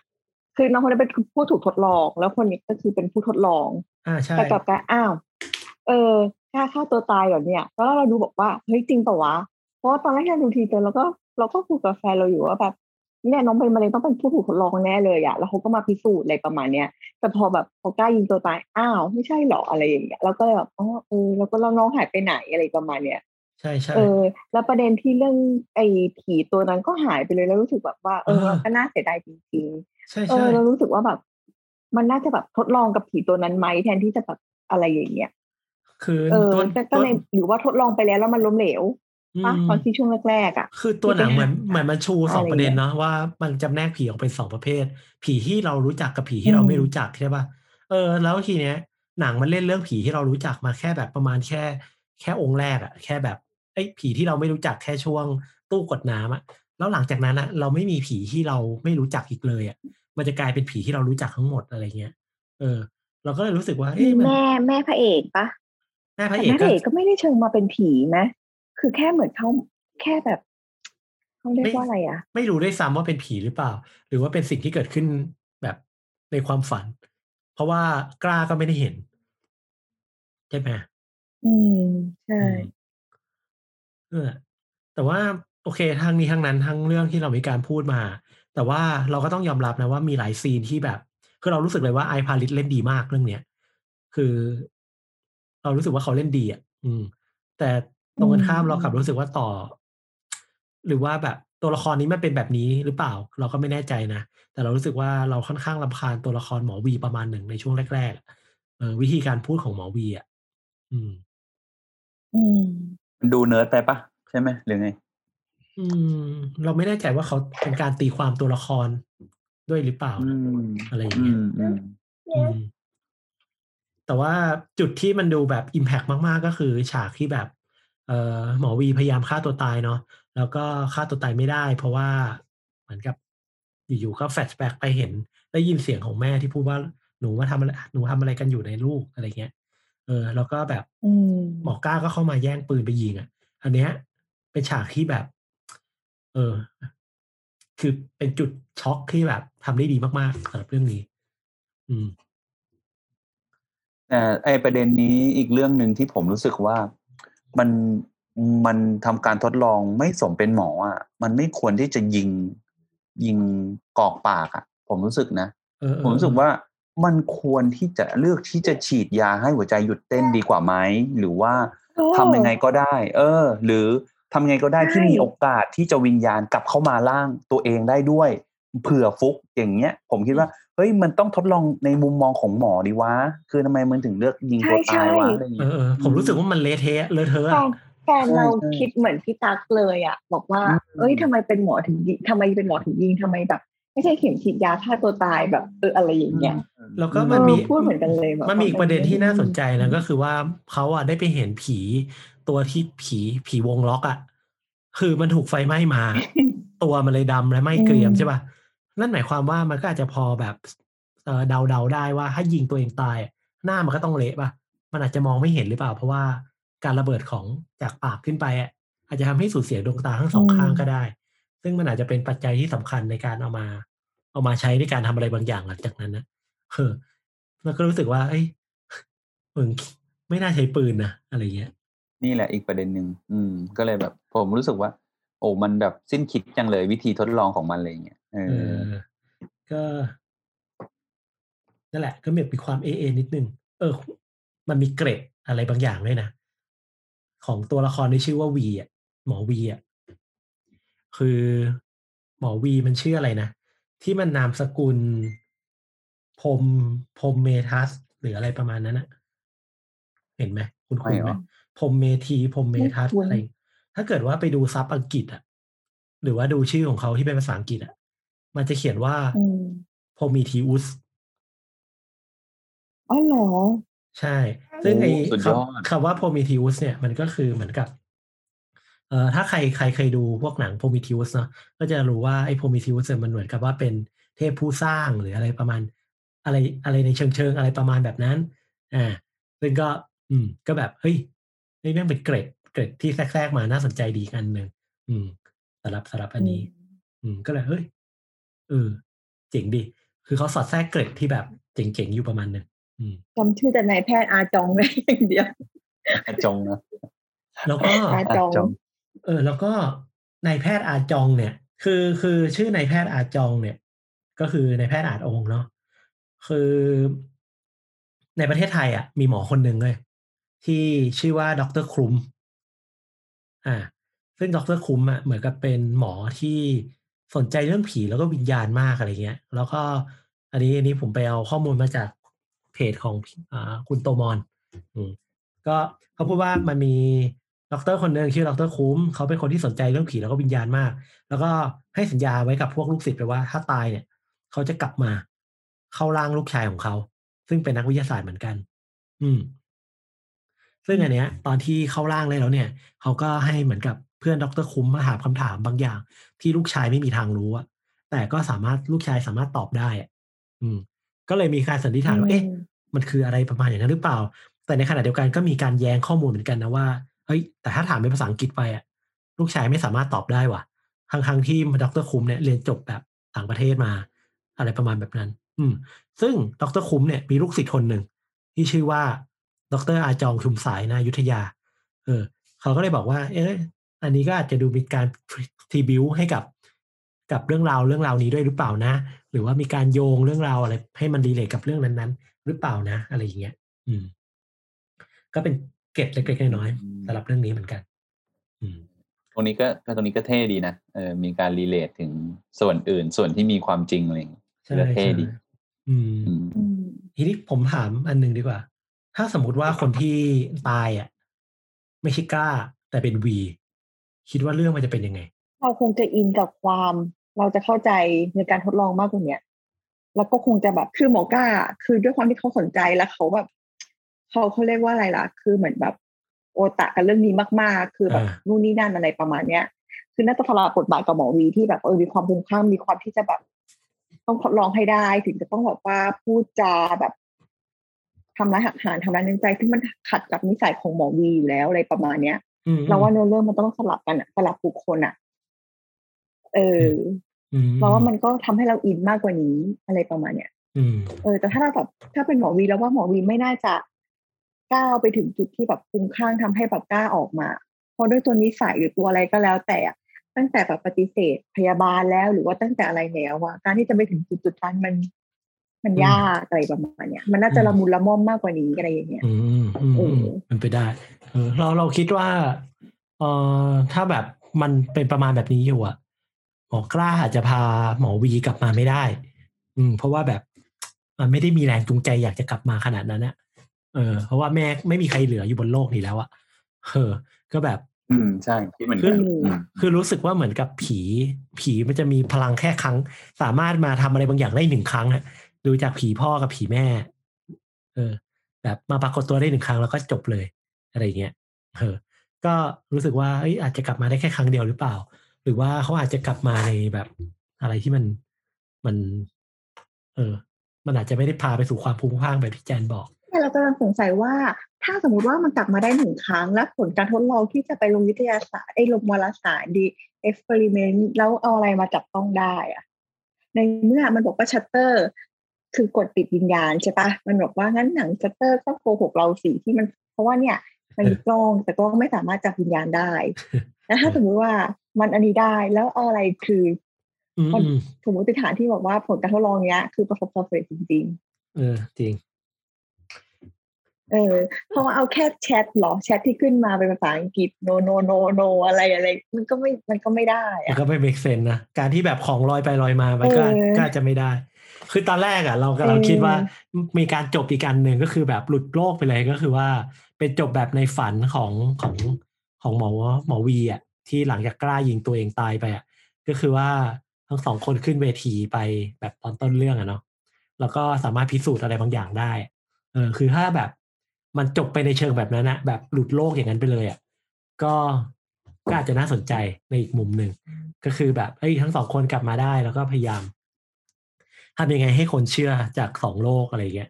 [SPEAKER 3] คือน้องคนนั้นเป็นผู้ถูกทดลอง แล้วคนนี้ก็คือเป็นผู้ทดลอง
[SPEAKER 1] อ่าใช่
[SPEAKER 3] แต่กลับกันอ้าว เออกล้าฆ่าตัวตายเหรอเนี่ยแล้วเราดูบอกว่าเฮ้ยจริงเปล่าวะเพราะว่าตอนแรกที่เราดู teaser เราก็เราก็คุยกับแฟนเราอยู่ว่าแบบเนี่ยน้องเป็นมะเร็งต้องเป็นผู้ถูกทดลองแน่เลยอะแล้วเขาก็มาพิสูจน์อะไรประมาณเนี้ยแต่พอแบบพอกล้ายิงตัวตายอ้าว ไม่ใช่เหรออะไรอย่างเงี้ยเราก็เลยแบบอ๋อเออแล้วก็แล้วน้องหายไปไหนอะไรประมาณเนี้ย
[SPEAKER 1] ใช่ใช่
[SPEAKER 3] เออ แล้วประเด็นที่เรื่องไอ้ผีตัวนั้นก็หายไปเลยแล้วรู้สึกแบบว่าเออ
[SPEAKER 1] เออ
[SPEAKER 3] ก็น่าเสียดายจริงๆ
[SPEAKER 1] ใช่
[SPEAKER 3] เอ
[SPEAKER 1] ใช่
[SPEAKER 3] อเรารู้สึกว่าแบบ มันน่าจะแบบทดลองกับผีตัวนั้นไหมแทนที่จะแบบอะไรอย่างเงี้ย
[SPEAKER 1] คือ
[SPEAKER 3] เออ
[SPEAKER 1] ตัว
[SPEAKER 3] ก็ก็เลยหรือว่าทดลองไปแล้วแล้วมันล้มเหลว
[SPEAKER 1] อื
[SPEAKER 3] ปะ
[SPEAKER 1] ม
[SPEAKER 3] ตอนที่ช่วงแรกๆอะ
[SPEAKER 1] คือตัวหนังเหมือนเหมือนมันชูสอง
[SPEAKER 3] อะไร
[SPEAKER 1] ประเด็น
[SPEAKER 3] เงี้ย
[SPEAKER 1] เนาะว่ามันจำแนกผีออกเป็นสองประเภท ผีที่เรารู้จักกับผีที่เรา
[SPEAKER 3] อืม
[SPEAKER 1] ไม่รู้จักใช่ป่ะเออ แล้วทีเนี้ย หนังมันเล่นเรื่องผีที่เรารู้จักมาแค่แบบประมาณแค่ แค่องค์แรกอะแค่แบบ ไอ้ยผีที่เราไม่รู้จักแค่ช่วงตู้กดน้ำอะแล้วหลังจากนั้นอะเราไม่มีผีที่เราไม่รู้จักอีกเลยอะมันจะกลายเป็นผีที่เรารู้จักทั้งหมดอะไรเงี้ย เออ เราก็เลยรู้สึกว่า
[SPEAKER 3] มี
[SPEAKER 1] เอ๊ะมัน
[SPEAKER 3] แม่แม่พระเอกปะ
[SPEAKER 1] แม่พระ
[SPEAKER 3] แต่
[SPEAKER 1] เอก
[SPEAKER 3] แม่พ
[SPEAKER 1] ก็
[SPEAKER 3] ระเอกก็ไม่ได้เชิงมาเป็นผีนะคือแค่เหมือนเขาแค่แบบเขาเรียกว่าอะไรอะ
[SPEAKER 1] ไม่รู้ด้วยซ้ำว่าเป็นผีหรือเปล่า หรือว่าเป็นสิ่งที่เกิดขึ้นแบบในความฝัน เพราะว่ากล้าก็ไม่ได้เห็นใช่ไหม
[SPEAKER 3] อืมใช่
[SPEAKER 1] อืม เออแต่ว่าโอเคทั้งนี้ทั้งนั้นทั้งเรื่องที่เรามีการพูดมา แต่ว่าเราก็ต้องยอมรับนะว่ามีหลายซีนที่แบบ คือเรารู้สึกเลยว่าไอพาริสเล่นดีมากเรื่องเนี้ยคือ เรารู้สึกว่าเขาเล่นดีอะ อืม แต่ตรงกันข้าม
[SPEAKER 3] อืม
[SPEAKER 1] เรากลับรู้สึกว่าต่อ หรือว่าแบบตัวละครนี้มันเป็นแบบนี้หรือเปล่า เราก็ไม่แน่ใจนะแต่เรารู้สึกว่าเราค่อนข้างรำคาญตัวละครหมอวีประมาณหนึ่งในช่วงแรกๆเออวิธีการพูดของหมอวีอะอืม
[SPEAKER 3] อืม
[SPEAKER 2] มัน ดูเนิร์ดไปปะใช่ไหมหรือไง
[SPEAKER 1] อืม เราไม่แน่ใจว่าเขาเป็นการตีความตัวละครด้วยหรือเปล่า
[SPEAKER 2] อื
[SPEAKER 1] นะ
[SPEAKER 2] ม
[SPEAKER 1] อะไรอย่าง
[SPEAKER 2] อื
[SPEAKER 1] เงี้ย
[SPEAKER 2] มอืม
[SPEAKER 1] อืมแต่ว่าจุดที่มันดูแบบ impact มาก ๆ ก็คือ ฉากที่แบบ เอ่อหมอวีพยายามฆ่าตัวตายเนาะแล้วก็ฆ่าตัวตายไม่ได้ เพราะว่าเหมือนกับอยู่ๆก็ flashback ไปเห็น ได้ยินเสียงของแม่ที่พูดว่าหนูมาทำอะไรหนูทำอะไรกันอยู่ในลูกอะไรเงี้ย เออ แล้วก็แบบ
[SPEAKER 3] อืม
[SPEAKER 1] หมอก้าก็เข้ามาแย่งปืนไปยิงอะ อันเนี้ย เป็นฉากที่แบบ เออ คือเป็นจุดช็อกที่แบบทำได้ดีมากๆสำหรับเรื่องนี้ อืม
[SPEAKER 2] แต่ไอประเด็นนี้อีกเรื่องหนึ่งที่ผมรู้สึกว่ามันมันทำการทดลองไม่สมเป็นหมออะ มันไม่ควรที่จะยิงยิงกอกปากอะ ผมรู้สึกนะ
[SPEAKER 1] เออเออ
[SPEAKER 2] ผมรู้สึกว่า มันควรที่จะเลือกที่จะฉีดยาให้หัวใจหยุดเต้นดีกว่าไหมหรือว่า
[SPEAKER 3] โอ้
[SPEAKER 2] ทำยังไงก็ได้ เออ หรือทำยังไงก็ได้ที่
[SPEAKER 3] ใช่
[SPEAKER 2] มีโอกาสที่จะวิญญาณกลับเข้ามาร่างตัวเองได้ด้วยเผื่อฟุกอย่างเงี้ย ผมคิดว่าเฮ้ยมันต้องทดลองในมุมมองของหมอดีวะ คือทำไมมันถึงเลือกยิงตัวตายวะอะไรอย่าง
[SPEAKER 1] เอ
[SPEAKER 2] เงี้ย
[SPEAKER 1] อเออผมรู้สึกว่ามันเละเทะเลอะเทอะ
[SPEAKER 3] แฟ
[SPEAKER 1] อะ
[SPEAKER 3] นแฟนเรา
[SPEAKER 2] ใช่
[SPEAKER 3] คิดเหมือนพี่ตั๊กเลยอะ บอกว่า
[SPEAKER 2] อืม
[SPEAKER 3] เอ้ยทำไมเป็นหมอถึงยิงทำไมเป็นหมอถึงยิงทำไมแบบ ไม่ใช่เข็มฉีดยาฆ่าตัวตายแบบเอออะไรอย่างเงี้ย
[SPEAKER 1] แล้วก็มันมี
[SPEAKER 3] เออพูดเหมือนกันเลยแบบ
[SPEAKER 1] มันมีอีกประเด็นที่น่าสนใจนะ
[SPEAKER 3] อืม
[SPEAKER 1] ก็คือว่าเขาอะได้ไปเห็นผีตัวที่ผีผีวงล็อกอะคือมันถูกไฟไหม้มา ตัวมันเลยดำและไหม้เกรียมใช่ป่ะนั่นหมายความว่ามันก็อาจจะพอแบบเออเดาเดาๆได้ว่าถ้ายิงตัวเองตายอะหน้ามันก็ต้องเละป่ะมันอาจจะมองไม่เห็นหรือเปล่า เพราะว่าการระเบิดของจากปากขึ้นไปอะอาจจะทำให้สูญเสียดวงตาทั้งสองข้างก็ได้ ซึ่งมันอาจจะเป็นปัจจัยที่สำคัญในการเอามา เอามาใช้ในการทำอะไรบางอย่างหลังจากนั้นนะเออแล้วก็รู้สึกว่า เอ้ยมึงไม่น่าใช้ปืนนะอะไรเงี้ย
[SPEAKER 2] นี่แหละอีกประเด็นหนึ่งอืม ก็เลยแบบ ผมรู้สึกว่า โอ้มันแบบสิ้นคิดจังเลยวิธีทดลองของมันอะไรอย่างเงี้ยเอ
[SPEAKER 1] เอ
[SPEAKER 2] อ
[SPEAKER 1] อ ก็นั่นแหละ ก็มีความเอเอนิดนึงเออ มันมีเกรดอะไรบางอย่างด้วยนะของตัวละครที่ชื่อว่าวีอะหมอวีอะ คือหมอวีมันชื่ออะไรนะ ที่มันนามสกุลพรมพรมเมทัส หรืออะไรประมาณนั้นอะเห็นไหมคุณ
[SPEAKER 2] ไม่
[SPEAKER 1] คุณ
[SPEAKER 2] เหรอ
[SPEAKER 1] ไหมพรมเมทีพรมเมทัส
[SPEAKER 3] ไม่คุ้น
[SPEAKER 1] อะไร ถ้าเกิดว่าไปดูซับอังกฤษอะหรือว่าดูชื่อของเขาที่เป็นภาษาอังกฤษอะมันจะเขียนว่า
[SPEAKER 3] อืม
[SPEAKER 1] โพมิทีอุส
[SPEAKER 3] อ๋อเหรอ
[SPEAKER 1] ใช่ ซึ่งไอ้
[SPEAKER 2] โอ้สุด
[SPEAKER 1] ค
[SPEAKER 2] ยอดำ
[SPEAKER 1] คำว่าโพมิทีอุสเนี่ย มันก็คือเหมือนกับ เอ่อถ้าใครใครเคยดูพวกหนังโพมิทีอุสเนาะก็จะรู้ว่าไอ้โพมิทีอุสมันเหมือนกับว่าเป็นเทพผู้สร้างหรืออะไรประมาณ อะไรอะไรในเชิงเชิงอะไรประมาณแบบนั้นอ่าซึ่งก็ อืม ก็แบบเฮ้ยนี่แม่งเป็นเกรดเกรดที่แทรกๆมาน่าสนใจดีอีกอันหนึ่งอืมสำหรับสำหรับอันนี้ อืม ก็เลยเฮ้ยเออเจ๋งดี คือเขาสอดแทรกเกรดที่แบบเจ๋งๆอยู่ประมาณหนึ่งอืม
[SPEAKER 3] จำชื่อแต่นายแพทย์อาจองไว้อย่างเดียว
[SPEAKER 2] จงนะ
[SPEAKER 1] แล้วก็
[SPEAKER 3] อาจอง
[SPEAKER 2] จง
[SPEAKER 1] เออ แล้วก็นายแพทย์อาจองเนี่ย คือคือชื่อนายแพทย์อาจองเนี่ย ก็คือนายแพทย์อาจองเนาะคือในประเทศไทยอะมีหมอคนหนึ่งเลย ที่ชื่อว่าดรครุมอ่าซึ่งดรคุมอะเหมือนกับเป็นหมอที่สนใจเรื่องผีแล้วก็วิญญาณมากอะไรเงี้ย แล้วก็อันนี้อันนี้ผมไปเอาข้อมูลมาจากเพจของอคุณโตมอน อืมก็เขาพูดว่ามันมี ด็อกเตอร์คนหนึ่งชื่อดรคุ้มเขาเป็นคนที่สนใจเรื่องผีแล้วก็วิญญาณมาก แล้วก็ให้สัญญาไว้กับพวกลูกศิษย์ไปว่า ถ้าตายเนี่ย เขาจะกลับมา เข้าร่างลูกชายของเขา ซึ่งเป็นนักวิทยาศาสตร์เหมือนกัน อืม ซึ่งอันเนี้ย ตอนที่เข้าร่างเลยแล้วเนี่ย เขาก็ให้เหมือนกับเพื่อนดรคุ้มมาถามคำถามบางอย่าง ที่ลูกชายไม่มีทางรู้อะแต่ก็สามารถลูกชายสามารถตอบได้อะอืม ก็เลยมีการสันนิษฐานว่าเอ๊ะมันคืออะไรประมาณอย่างนั้นหรือเปล่า แต่ในขณะเดียวกันก็มีการแย้งข้อมูลเหมือนกันนะว่า เฮ้ยแต่ถ้าถามเป็นภาษาอังกฤษไปอะลูกชายไม่สามารถตอบได้ว่ะทั้งทงๆที่ดรคุ้มเนี่ยเรียนจบแบบต่างประเทศมา อะไรประมาณแบบนั้น อืม ซึ่งดรคุ้มเนี่ยมีลูกศิษย์คนหนึ่งที่ชื่อว่า ดรอาจองชุมสายนายุทธยา เออ เขาก็เลยบอกว่า เอ๊ะอันนี้ก็อาจจะดูมีการทีบิวให้กับกับเรื่องราวเรื่องราวนี้ด้วยหรือเปล่านะ หรือว่ามีการโยงเรื่องราวอะไรให้มันรีเลทกับเรื่องนั้นๆ หรือเปล่านะ อะไรอย่างเงี้ย อืม ก็เป็น เกร็ดเล็กๆน้อยๆสำหรับเรื่องนี้เหมือนกันอืม
[SPEAKER 2] ตรงนี้ก็ก็ตรงนี้ก็เท่ดีนะเออมีการรีเลทถึงส่วนอื่นส่วนที่มีความจริงอะไรอย่างเงี้ย
[SPEAKER 1] ใช่
[SPEAKER 2] ก็เท่
[SPEAKER 1] ใช่
[SPEAKER 2] ดี
[SPEAKER 1] อืม
[SPEAKER 2] อืม
[SPEAKER 3] อืม
[SPEAKER 1] ทีนี้ผมถามอันหนึ่งดีกว่า ถ้าสมมติว่าคนที่ตายอะ ไม่ใช่กล้า แต่เป็นวี คิดว่าเรื่องมันจะเป็นยังไง
[SPEAKER 3] เราคงจะอินกับความ เราจะเข้าใจในการทดลองมากกว่าเนี้ยแล้วก็คงจะแบบคือหมอกล้า คือด้วยความที่เขาสนใจแล้วเขาแบบ เขาเขาเรียกว่าอะไรล่ะ คือเหมือนแบบ โอตะกันเรื่องนี้มากๆ คือแบบ
[SPEAKER 1] อ่า
[SPEAKER 3] นู่นนี่นั่นอะไรประมาณเนี้ย คือน่าจะสลับบทบาทกับหมอวีที่แบบเออมีความคุ้มค่ามีความที่จะแบบ ต้องทดลองให้ได้ถึงจะต้องแบบว่าพูดจาแบบทำร้ายหักหานทำร้ายน้ำใจซึ่งมันขัดกับนิสัยของหมอวีอยู่แล้วอะไรประมาณเนี้ย
[SPEAKER 1] อืม
[SPEAKER 3] เราว่าเนื้อเรื่องมันต้องสลับกันอะสลับบุคคลอะเออ
[SPEAKER 1] อืม
[SPEAKER 3] เราว่ามันก็ทำให้เราอินมากกว่านี้อะไรประมาณเนี้ย
[SPEAKER 1] อืม
[SPEAKER 3] เออ แต่ถ้าเราแบบถ้าเป็นหมอวีแล้วว่าหมอวีไม่น่าจะ ก้าวไปถึงจุดที่แบบคุ้มข้างทำให้แบบกล้าออกมาเพราะด้วยตัวนิสัยหรือตัวอะไรก็แล้วแต่อะตั้งแต่แบบปฏิเสธพยาบาลแล้ว หรือว่าตั้งแต่อะไรแล้วว่าการที่จะไปถึงจุดจุดนั้นมัน มัน
[SPEAKER 1] อืม
[SPEAKER 3] ยากอะไรประมาณเนี้ยมันน่าจะ
[SPEAKER 1] อืม
[SPEAKER 3] ละมุนละม่อมมากกว่านี้อะไรอย่างเงี้ย
[SPEAKER 1] อืมอืม
[SPEAKER 3] เอ
[SPEAKER 1] อื
[SPEAKER 3] อ
[SPEAKER 1] มเป็นไปได้เออเราเราคิดว่าเออถ้าแบบมันเป็นประมาณแบบนี้อยู่อะหมอกล้าอาจจะพาหมอวีกลับมาไม่ได้ อืม เพราะว่าแบบมันไม่ได้มีแรงจูงใจอยากจะกลับมาขนาดนั้นนะ เออเพราะว่าแม่ไม่มีใครเหลืออยู่บนโลกนี้แล้วอะเออ ก็แบบ
[SPEAKER 2] อืมใช่คิดเหมือน
[SPEAKER 1] คื
[SPEAKER 2] กั
[SPEAKER 1] อ
[SPEAKER 2] น
[SPEAKER 3] อืม
[SPEAKER 2] อืม
[SPEAKER 1] คือรู้สึกว่าเหมือนกับผี ผีมันจะมีพลังแค่ครั้ง สามารถมาทำอะไรบางอย่างได้หนึ่งครั้งอะดูจากผีพ่อกับผีแม่ เออ แบบมาปรากฏตัวได้หนึ่งครั้งแล้วก็จบเลย อะไรเงี้ยเออ ก็รู้สึกว่าเอ้ยอาจจะกลับมาได้แค่ครั้งเดียวหรือเปล่า หรือว่าเขาอาจจะกลับมาในแบบอะไรที่มันมัน เออ มันอาจจะไม่ได้พาไปสู่ความพุ่งพล่านแบบที่แจนบอก
[SPEAKER 3] แต่เรากำลังสงสัยว่า ถ้าสมมติว่ามันกลับมาได้หนึ่งครั้ง และผลการทดลองที่จะไปลงวิทยาศาสตร์ไอ้ลงวารสาร The Experiment แล้วเอาอะไรมาจับต้องได้อะในเมื่อมันบอกว่าชัตเตอร์คือกดปิดวิญญาณใช่ปะมันบอกว่างั้นหนังชัตเตอร์ก็โกหกเราสิที่มันเพราะว่าเนี่ย มันมีกล้องแต่กล้องไม่สามารถจับวิญญาณได้แล้วถ้าสมมติว่ามันอันนี้ได้แล้วเอาอะไรคือ
[SPEAKER 1] อืมอืม
[SPEAKER 3] สมมติฐานที่บอกว่าผลการทดลองเนี้ย คือประสบความสำเร็จจริง ๆ
[SPEAKER 1] เออจริง
[SPEAKER 3] เออเพราะว่าเอาแค่แชทเหรอแชทที่ขึ้นมาเป็นภาษาอังกฤษ no no no no อะไรอะไร มันก็ไม่มันก็ไม่ได้
[SPEAKER 1] มัน
[SPEAKER 3] อะ
[SPEAKER 1] ก็ไม่ make sense นะการที่แบบของลอยไปลอยมามันก็
[SPEAKER 3] เออ
[SPEAKER 1] ก็อาจจะไม่ได้ คือตอนแรกอะ เรากำลัง
[SPEAKER 3] เออ
[SPEAKER 1] คิดว่ามีการจบอีกการหนึ่งก็คือแบบหลุดโลกไปเลยก็คือว่า เป็นจบแบบในฝันของของของหมอหมอวีอะที่หลังจากกล้ายิงตัวเองตายไปอะก็คือว่าทั้งสองคนขึ้นเวทีไปแบบตอนต้นเรื่องอะเนาะแล้วก็สามารถพิสูจน์อะไรบางอย่างได้เออคือถ้าแบบ มันจบไปในเชิงแบบนั้นนะแบบหลุดโลกอย่างนั้นไปเลยอะก็ก็อาจจะน่าสนใจในอีกมุมหนึ่งก็คือแบบเอ้ยทั้งสองคนกลับมาได้แล้วก็พยายามทำยังไงให้คนเชื่อจากสองโลกอะไรเงี้ย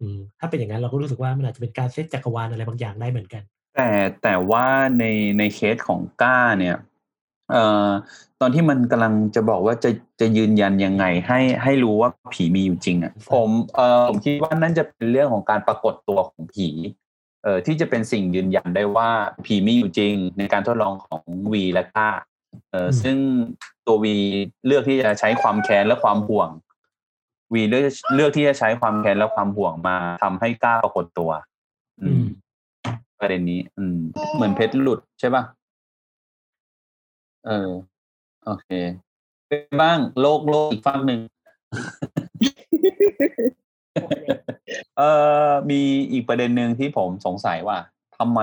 [SPEAKER 1] อืมถ้าเป็นอย่างนั้นเราก็รู้สึกว่ามันอาจจะเป็นการเซตจักรวาลอะไรบางอย่างได้เหมือนกัน
[SPEAKER 2] แต่แต่ว่าในในเคสของก้าเนี่ย เอ่อตอนที่มันกำลังจะบอกว่าจะจะยืนยันยังไง ให้ให้รู้ว่าผีมีอยู่จริงอะผมเอ่อผมคิดว่านั่นจะเป็นเรื่องของการปรากฏตัวของผีเอ่อที่จะเป็นสิ่งยืนยันได้ว่าผีมีอยู่จริง ในการทดลองของวีและก้าเอ่ออ
[SPEAKER 1] ม
[SPEAKER 2] ซึ่งตัววีเลือกที่จะใช้ความแค้นและความห่วงวีเลือกเลือกที่จะใช้ความแค้นและความห่วงมาทำให้กล้าปรากฏตัว อื
[SPEAKER 1] อื
[SPEAKER 2] ม
[SPEAKER 1] ม
[SPEAKER 2] ประเด็นนี้ อืม เหมือนเพชรหลุดใช่ป่ะ เออ โอเค เป็นบ้างโลกโลกอีกฝั่งหนึ่งเออมีอีกประเด็นหนึ่งที่ผมสงสัยว่าทำไม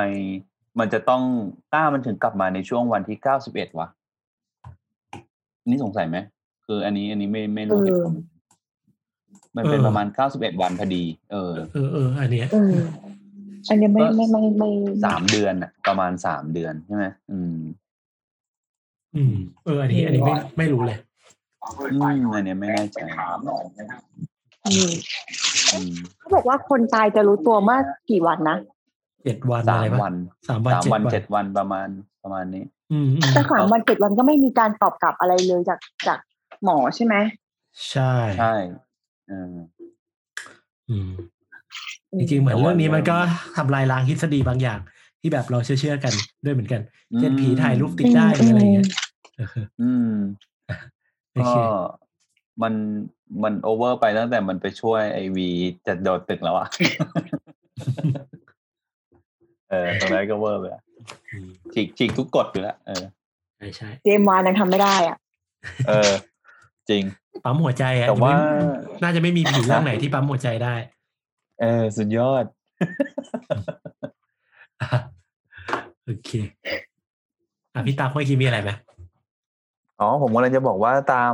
[SPEAKER 2] มันจะต้องต้ามันถึงกลับมาในช่วงวันที่เก้าสิบเอ็ดวะอันนี่สงสัยไหมคืออันนี้อันนี้ไม่ไม่รู้เหตุผลมันเป็น
[SPEAKER 1] เออ
[SPEAKER 2] ประมาณเก้าสิบเอ็ดวันพอดี เออ
[SPEAKER 1] เออเอออันเนี้ย
[SPEAKER 3] เอออันเนี้ยไม่ไม่ไม่ไม่
[SPEAKER 2] สามเดือนอะประมาณสามเดือนใช่ไหมอืม
[SPEAKER 1] อืมเอออันนี้ อันนี้ไม่ไม่รู้เลย
[SPEAKER 2] อืมอันเนี้ยไม่แน่ใจ
[SPEAKER 3] อืม
[SPEAKER 2] อืม
[SPEAKER 3] เขาบอกว่าคนตายจะรู้ตัวเมื่อกี่วันนะ
[SPEAKER 1] เจ็ดวัน
[SPEAKER 2] สา
[SPEAKER 1] อะไร
[SPEAKER 2] ม
[SPEAKER 1] ปะ
[SPEAKER 2] วัน
[SPEAKER 1] สามวัน
[SPEAKER 2] สาม
[SPEAKER 1] เจ็ด
[SPEAKER 2] วัน
[SPEAKER 1] วัน
[SPEAKER 2] เจ็ดวันประมาณประมาณนี้
[SPEAKER 1] อืมอืม
[SPEAKER 3] แต่สามวันเจ็ดวันก็ไม่มีการตอบกลับอะไรเลยจากจากหมอใช่ไหม
[SPEAKER 1] ใช่
[SPEAKER 2] ใช่เออ
[SPEAKER 1] อืม
[SPEAKER 3] อื
[SPEAKER 1] จ
[SPEAKER 3] ม
[SPEAKER 1] ริงๆเหมือน
[SPEAKER 2] แต่ว่า
[SPEAKER 1] เรื่องนี้มัน
[SPEAKER 2] เรื่อง
[SPEAKER 1] ก็ทำลายล้างทฤษฎีบางอย่าง ที่แบบเราเชื่อเชื่อๆกันด้วยเหมือนกันเช่น
[SPEAKER 2] อืม
[SPEAKER 1] ผีถ่ายรูปติดได้หรืออะไรอย่างเงี้ยเออ
[SPEAKER 2] อืม
[SPEAKER 1] โอ
[SPEAKER 2] ก็
[SPEAKER 1] เค
[SPEAKER 2] มันมันโอเวอร์ไปตั้งแต่มันไปช่วยไอวีจะโดดตึกแล้วอะเออตรงนั้นก็เวอร์ไปอะ
[SPEAKER 1] อืม
[SPEAKER 2] ฉีกฉีกทุกกฎอยู่แล้วเออ
[SPEAKER 1] ใช่ใช่
[SPEAKER 3] เจมส์วานยังทำไม่ได้อะ
[SPEAKER 2] เออ จริง
[SPEAKER 1] ปั๊มหัวใจอะ
[SPEAKER 2] แต่ว่า
[SPEAKER 1] ยังไม่น่าจะไม่มีผีเรื่องไหนที่ปั๊มหัวใจได้
[SPEAKER 2] เออ สุดยอด
[SPEAKER 1] อะโอเค อะพี่ตาค่อยคิดมีอะไรไหม
[SPEAKER 2] อ๋อผมกำลังจะบอกว่าตาม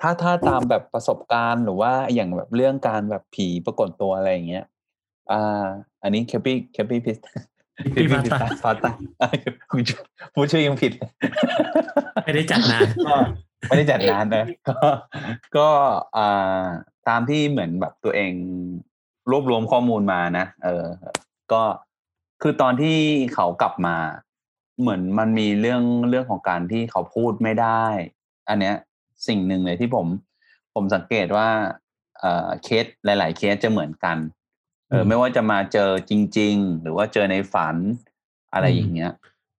[SPEAKER 2] ถ้าถ้าตามแบบประสบการณ์หรือว่าอย่างแบบเรื่องการแบบผีปรากฏตัวอะไรอย่างเงี้ย อ่า อันนี้แคปปี้แคปปี้พิส
[SPEAKER 1] พี่พาตา
[SPEAKER 2] พาตาพูดชื่อยังผิด
[SPEAKER 1] ไม่ได้จัดนาน
[SPEAKER 2] ก็ไม่ได้จัดนานนะก็ก็อ่าตามที่เหมือนแบบตัวเองรวบรวมข้อมูลมานะเออ ก็คือตอนที่เขากลับมา เหมือนมันมีเรื่องเรื่องของการที่เขาพูดไม่ได้ อันเนี้ยสิ่งหนึ่งเลยที่ผมผมสังเกตว่าเอ่อเคสหลาย ๆ เคสจะเหมือนกันเออไม่ว่าจะมาเจอจริง ๆ หรือว่าเจอในฝันอะไรอย่างเงี้ย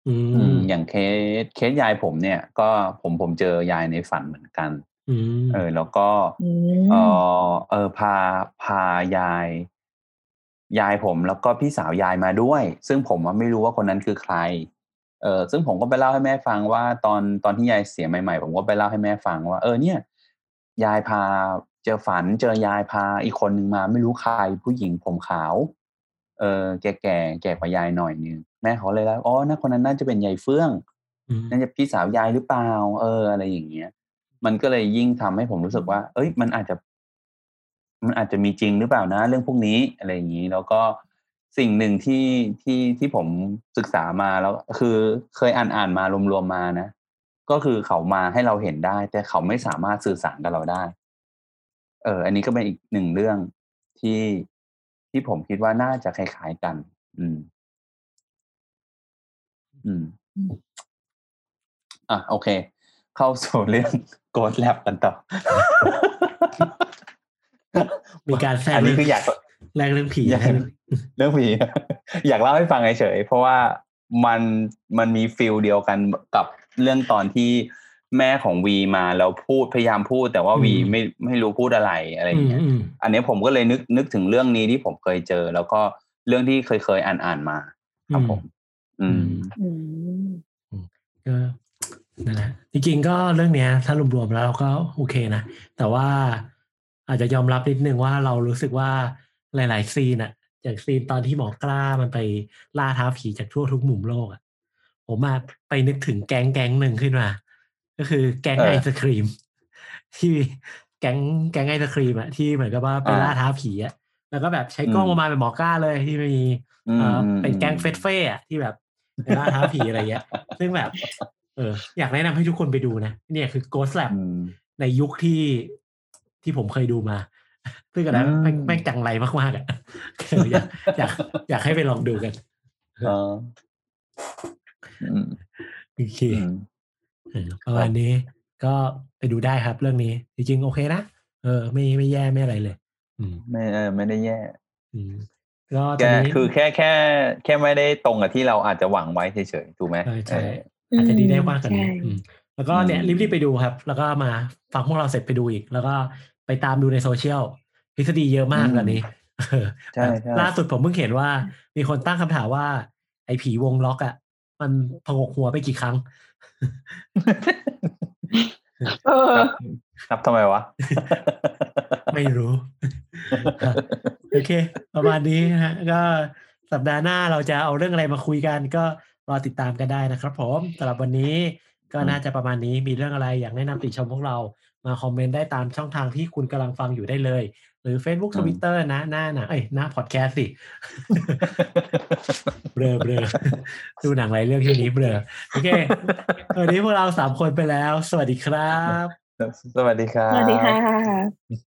[SPEAKER 1] อื
[SPEAKER 2] อื
[SPEAKER 1] ม
[SPEAKER 2] มอย่างเคสเคสยายผมเนี่ย ก็ผมผมเจอยายในฝันเหมือนกัน
[SPEAKER 1] อืม
[SPEAKER 2] เออ แล้วก็
[SPEAKER 3] อื
[SPEAKER 2] เอ
[SPEAKER 3] ม
[SPEAKER 2] อเออพาพายาย ยายผมแล้วก็พี่สาวยายมาด้วย ซึ่งผมว่าไม่รู้ว่าคนนั้นคือใคร เออซึ่งผมก็ไปเล่าให้แม่ฟังว่าตอนตอนที่ยายเสียใหม่ๆ ผมก็ไปเล่าให้แม่ฟังว่า เออเนี่ย ยายพาเจอฝันเจอยายพาอีกคนหนึ่งมา ไม่รู้ใครผู้หญิงผมขาว เออแก่แก่แก่กว่ายายหน่อยนึงแม่เขาเลยแล้วอ๋อน่าคนนั้นน่าจะเป็นยายเฟื่อง
[SPEAKER 1] อืม
[SPEAKER 2] น่าจะพี่สาวยายหรือเปล่า เออ อะไรอย่างเงี้ย มันก็เลยยิ่งทำให้ผมรู้สึกว่า เอ้ย มันอาจจะ มันอาจจะมีจริงหรือเปล่านะ เรื่องพวกนี้อะไรอย่างนี้แล้วก็ สิ่งหนึ่งที่ที่ที่ผมศึกษามาแล้ว คือเคยอ่านอ่านมารวมๆมานะก็คือเขามาให้เราเห็นได้ แต่เขาไม่สามารถสื่อสารกับเราได้ เออ อันนี้ก็เป็นอีกหนึ่งเรื่องที่ที่ผมคิดว่าน่าจะคล้ายๆกัน อืม อืม อะ โอเค เข้าสู่เรื่อง Ghost Lab กันต่อ
[SPEAKER 1] มีการแทรก
[SPEAKER 2] อันนี้
[SPEAKER 1] เรื่อง
[SPEAKER 2] คืออยาก
[SPEAKER 1] แรกเรื่องผี
[SPEAKER 2] อยาก
[SPEAKER 1] ให้
[SPEAKER 2] เรื่องผีอยากเล่าให้ฟังเฉยๆเพราะว่ามันมันมี feel เดียวกันกับเรื่องตอนที่แม่ของวีมาแล้วพูดพยายามพูด แต่ว่าวีไม่ไม่รู้พูดอะไรอะไรอ
[SPEAKER 1] อื
[SPEAKER 2] ย่าง
[SPEAKER 1] ม
[SPEAKER 2] เงี้ย
[SPEAKER 1] อืม
[SPEAKER 2] อันนี้ผมก็เลยนึกนึกถึงเรื่องนี้ที่ผมเคยเจอ แล้วก็เรื่องที่เคยเคยอ่านอ่านมา ครับผม อืม
[SPEAKER 3] อืม
[SPEAKER 1] ก็นั่นแหละจริงๆก็เรื่องเนี้ย ถ้ารวมๆแล้วเราก็โอเคนะ แต่ว่าอาจจะยอมรับนิดนึงว่าเรารู้สึกว่า หลายๆซีนอะอย่างซีนตอนที่หมอกล้ามันไปล่าท้าผีจากทั่วทุกมุมโลกอะผมมาไปนึกถึงแก๊งแก๊งหนึ่งขึ้นมา ก็คือแก๊ง
[SPEAKER 2] เออ
[SPEAKER 1] ไอศครีม ที่แก๊งแก๊งไอศครีมอะที่เหมือนกับว่าไป
[SPEAKER 2] อ่า
[SPEAKER 1] ล่าท้าผีอะแล้วก็แบบใช้กล้อง
[SPEAKER 2] อืม
[SPEAKER 1] ประมาณเป็นหมอกล้าเลยที่มี
[SPEAKER 2] อืม
[SPEAKER 1] เอ่ออ
[SPEAKER 2] ม
[SPEAKER 1] เป็นแก๊ง
[SPEAKER 2] อืม
[SPEAKER 1] เฟสเฟ่อะที่แบบไปล่าท้าผีอะไรเงี้ย ซึ่งแบบ เออ อยากแนะนำให้ทุกคนไปดูนะ เนี่ยคือ Ghost Lab
[SPEAKER 2] อืม
[SPEAKER 1] ในยุคที่ที่ผมเคยดูมา ซึ่งกันนั้น
[SPEAKER 2] อืม
[SPEAKER 1] แม่งแม่งจังไรมากๆอะเอออยากอยากอยากให้ไปลองดูกัน
[SPEAKER 2] เอออืม
[SPEAKER 1] โอเค
[SPEAKER 2] อืม
[SPEAKER 1] เออประมาณนี้ก็ไปดูได้ครับเรื่องนี้ จริงๆ โอเคนะ เออ ไม่ไม่แย่ไม่อะไรเลยอืม
[SPEAKER 2] ไม่เออไม่ได้แย่
[SPEAKER 1] อืมก็ต
[SPEAKER 2] แก
[SPEAKER 1] อนนี้
[SPEAKER 2] คือแค่แค่ แค่ไม่ได้ตรงกับที่เราอาจจะหวังไว้เฉยๆถูกไหม
[SPEAKER 1] ใช่ใช่
[SPEAKER 2] เออ
[SPEAKER 1] อาจจะดีได้มากกว่านี้
[SPEAKER 3] ใช่
[SPEAKER 1] อืมแล้วก็เนี่ย
[SPEAKER 2] อืม
[SPEAKER 1] รีบๆไปดูครับ แล้วก็มาฟังพวกเราเสร็จไปดูอีก แล้วก็ ไปตามดูในโซเชียลทฤษฎีเยอะมากตอนนี้เออ
[SPEAKER 2] ใช่ใช่
[SPEAKER 1] ล่าสุดผมเพิ่งเห็นว่า มีคนตั้งคำถามว่า ไอ้ผีวงล็อกอะ มันพงกหัวไปกี่ครั้ง
[SPEAKER 3] เออ
[SPEAKER 2] ครับครับทำไมวะ
[SPEAKER 1] ไม่รู้ โอเค ประมาณนี้นะฮะ ก็สัปดาห์หน้าเราจะเอาเรื่องอะไรมาคุยกัน ก็รอติดตามกันได้นะครับผมสำหรับวันนี้ก็น่าจะประมาณนี้มีเรื่องอะไรอยากแนะนำติชมพวกเรา มาคอมเมนต์ได้ตามช่องทางที่คุณกำลังฟังอยู่ได้เลย หรือ Facebook
[SPEAKER 2] อืม
[SPEAKER 1] Twitter นะหน้าหนังเอ้ยหน้าพอดแคสต์สิเบลอเบลอดูหนังหลายเรื่องที่นี้เบลอโอเควันนี้พวกเราสามคนไปแล้ว สวัสดีครับ
[SPEAKER 2] สวัสดีครับ
[SPEAKER 3] สวัสดีค่ะ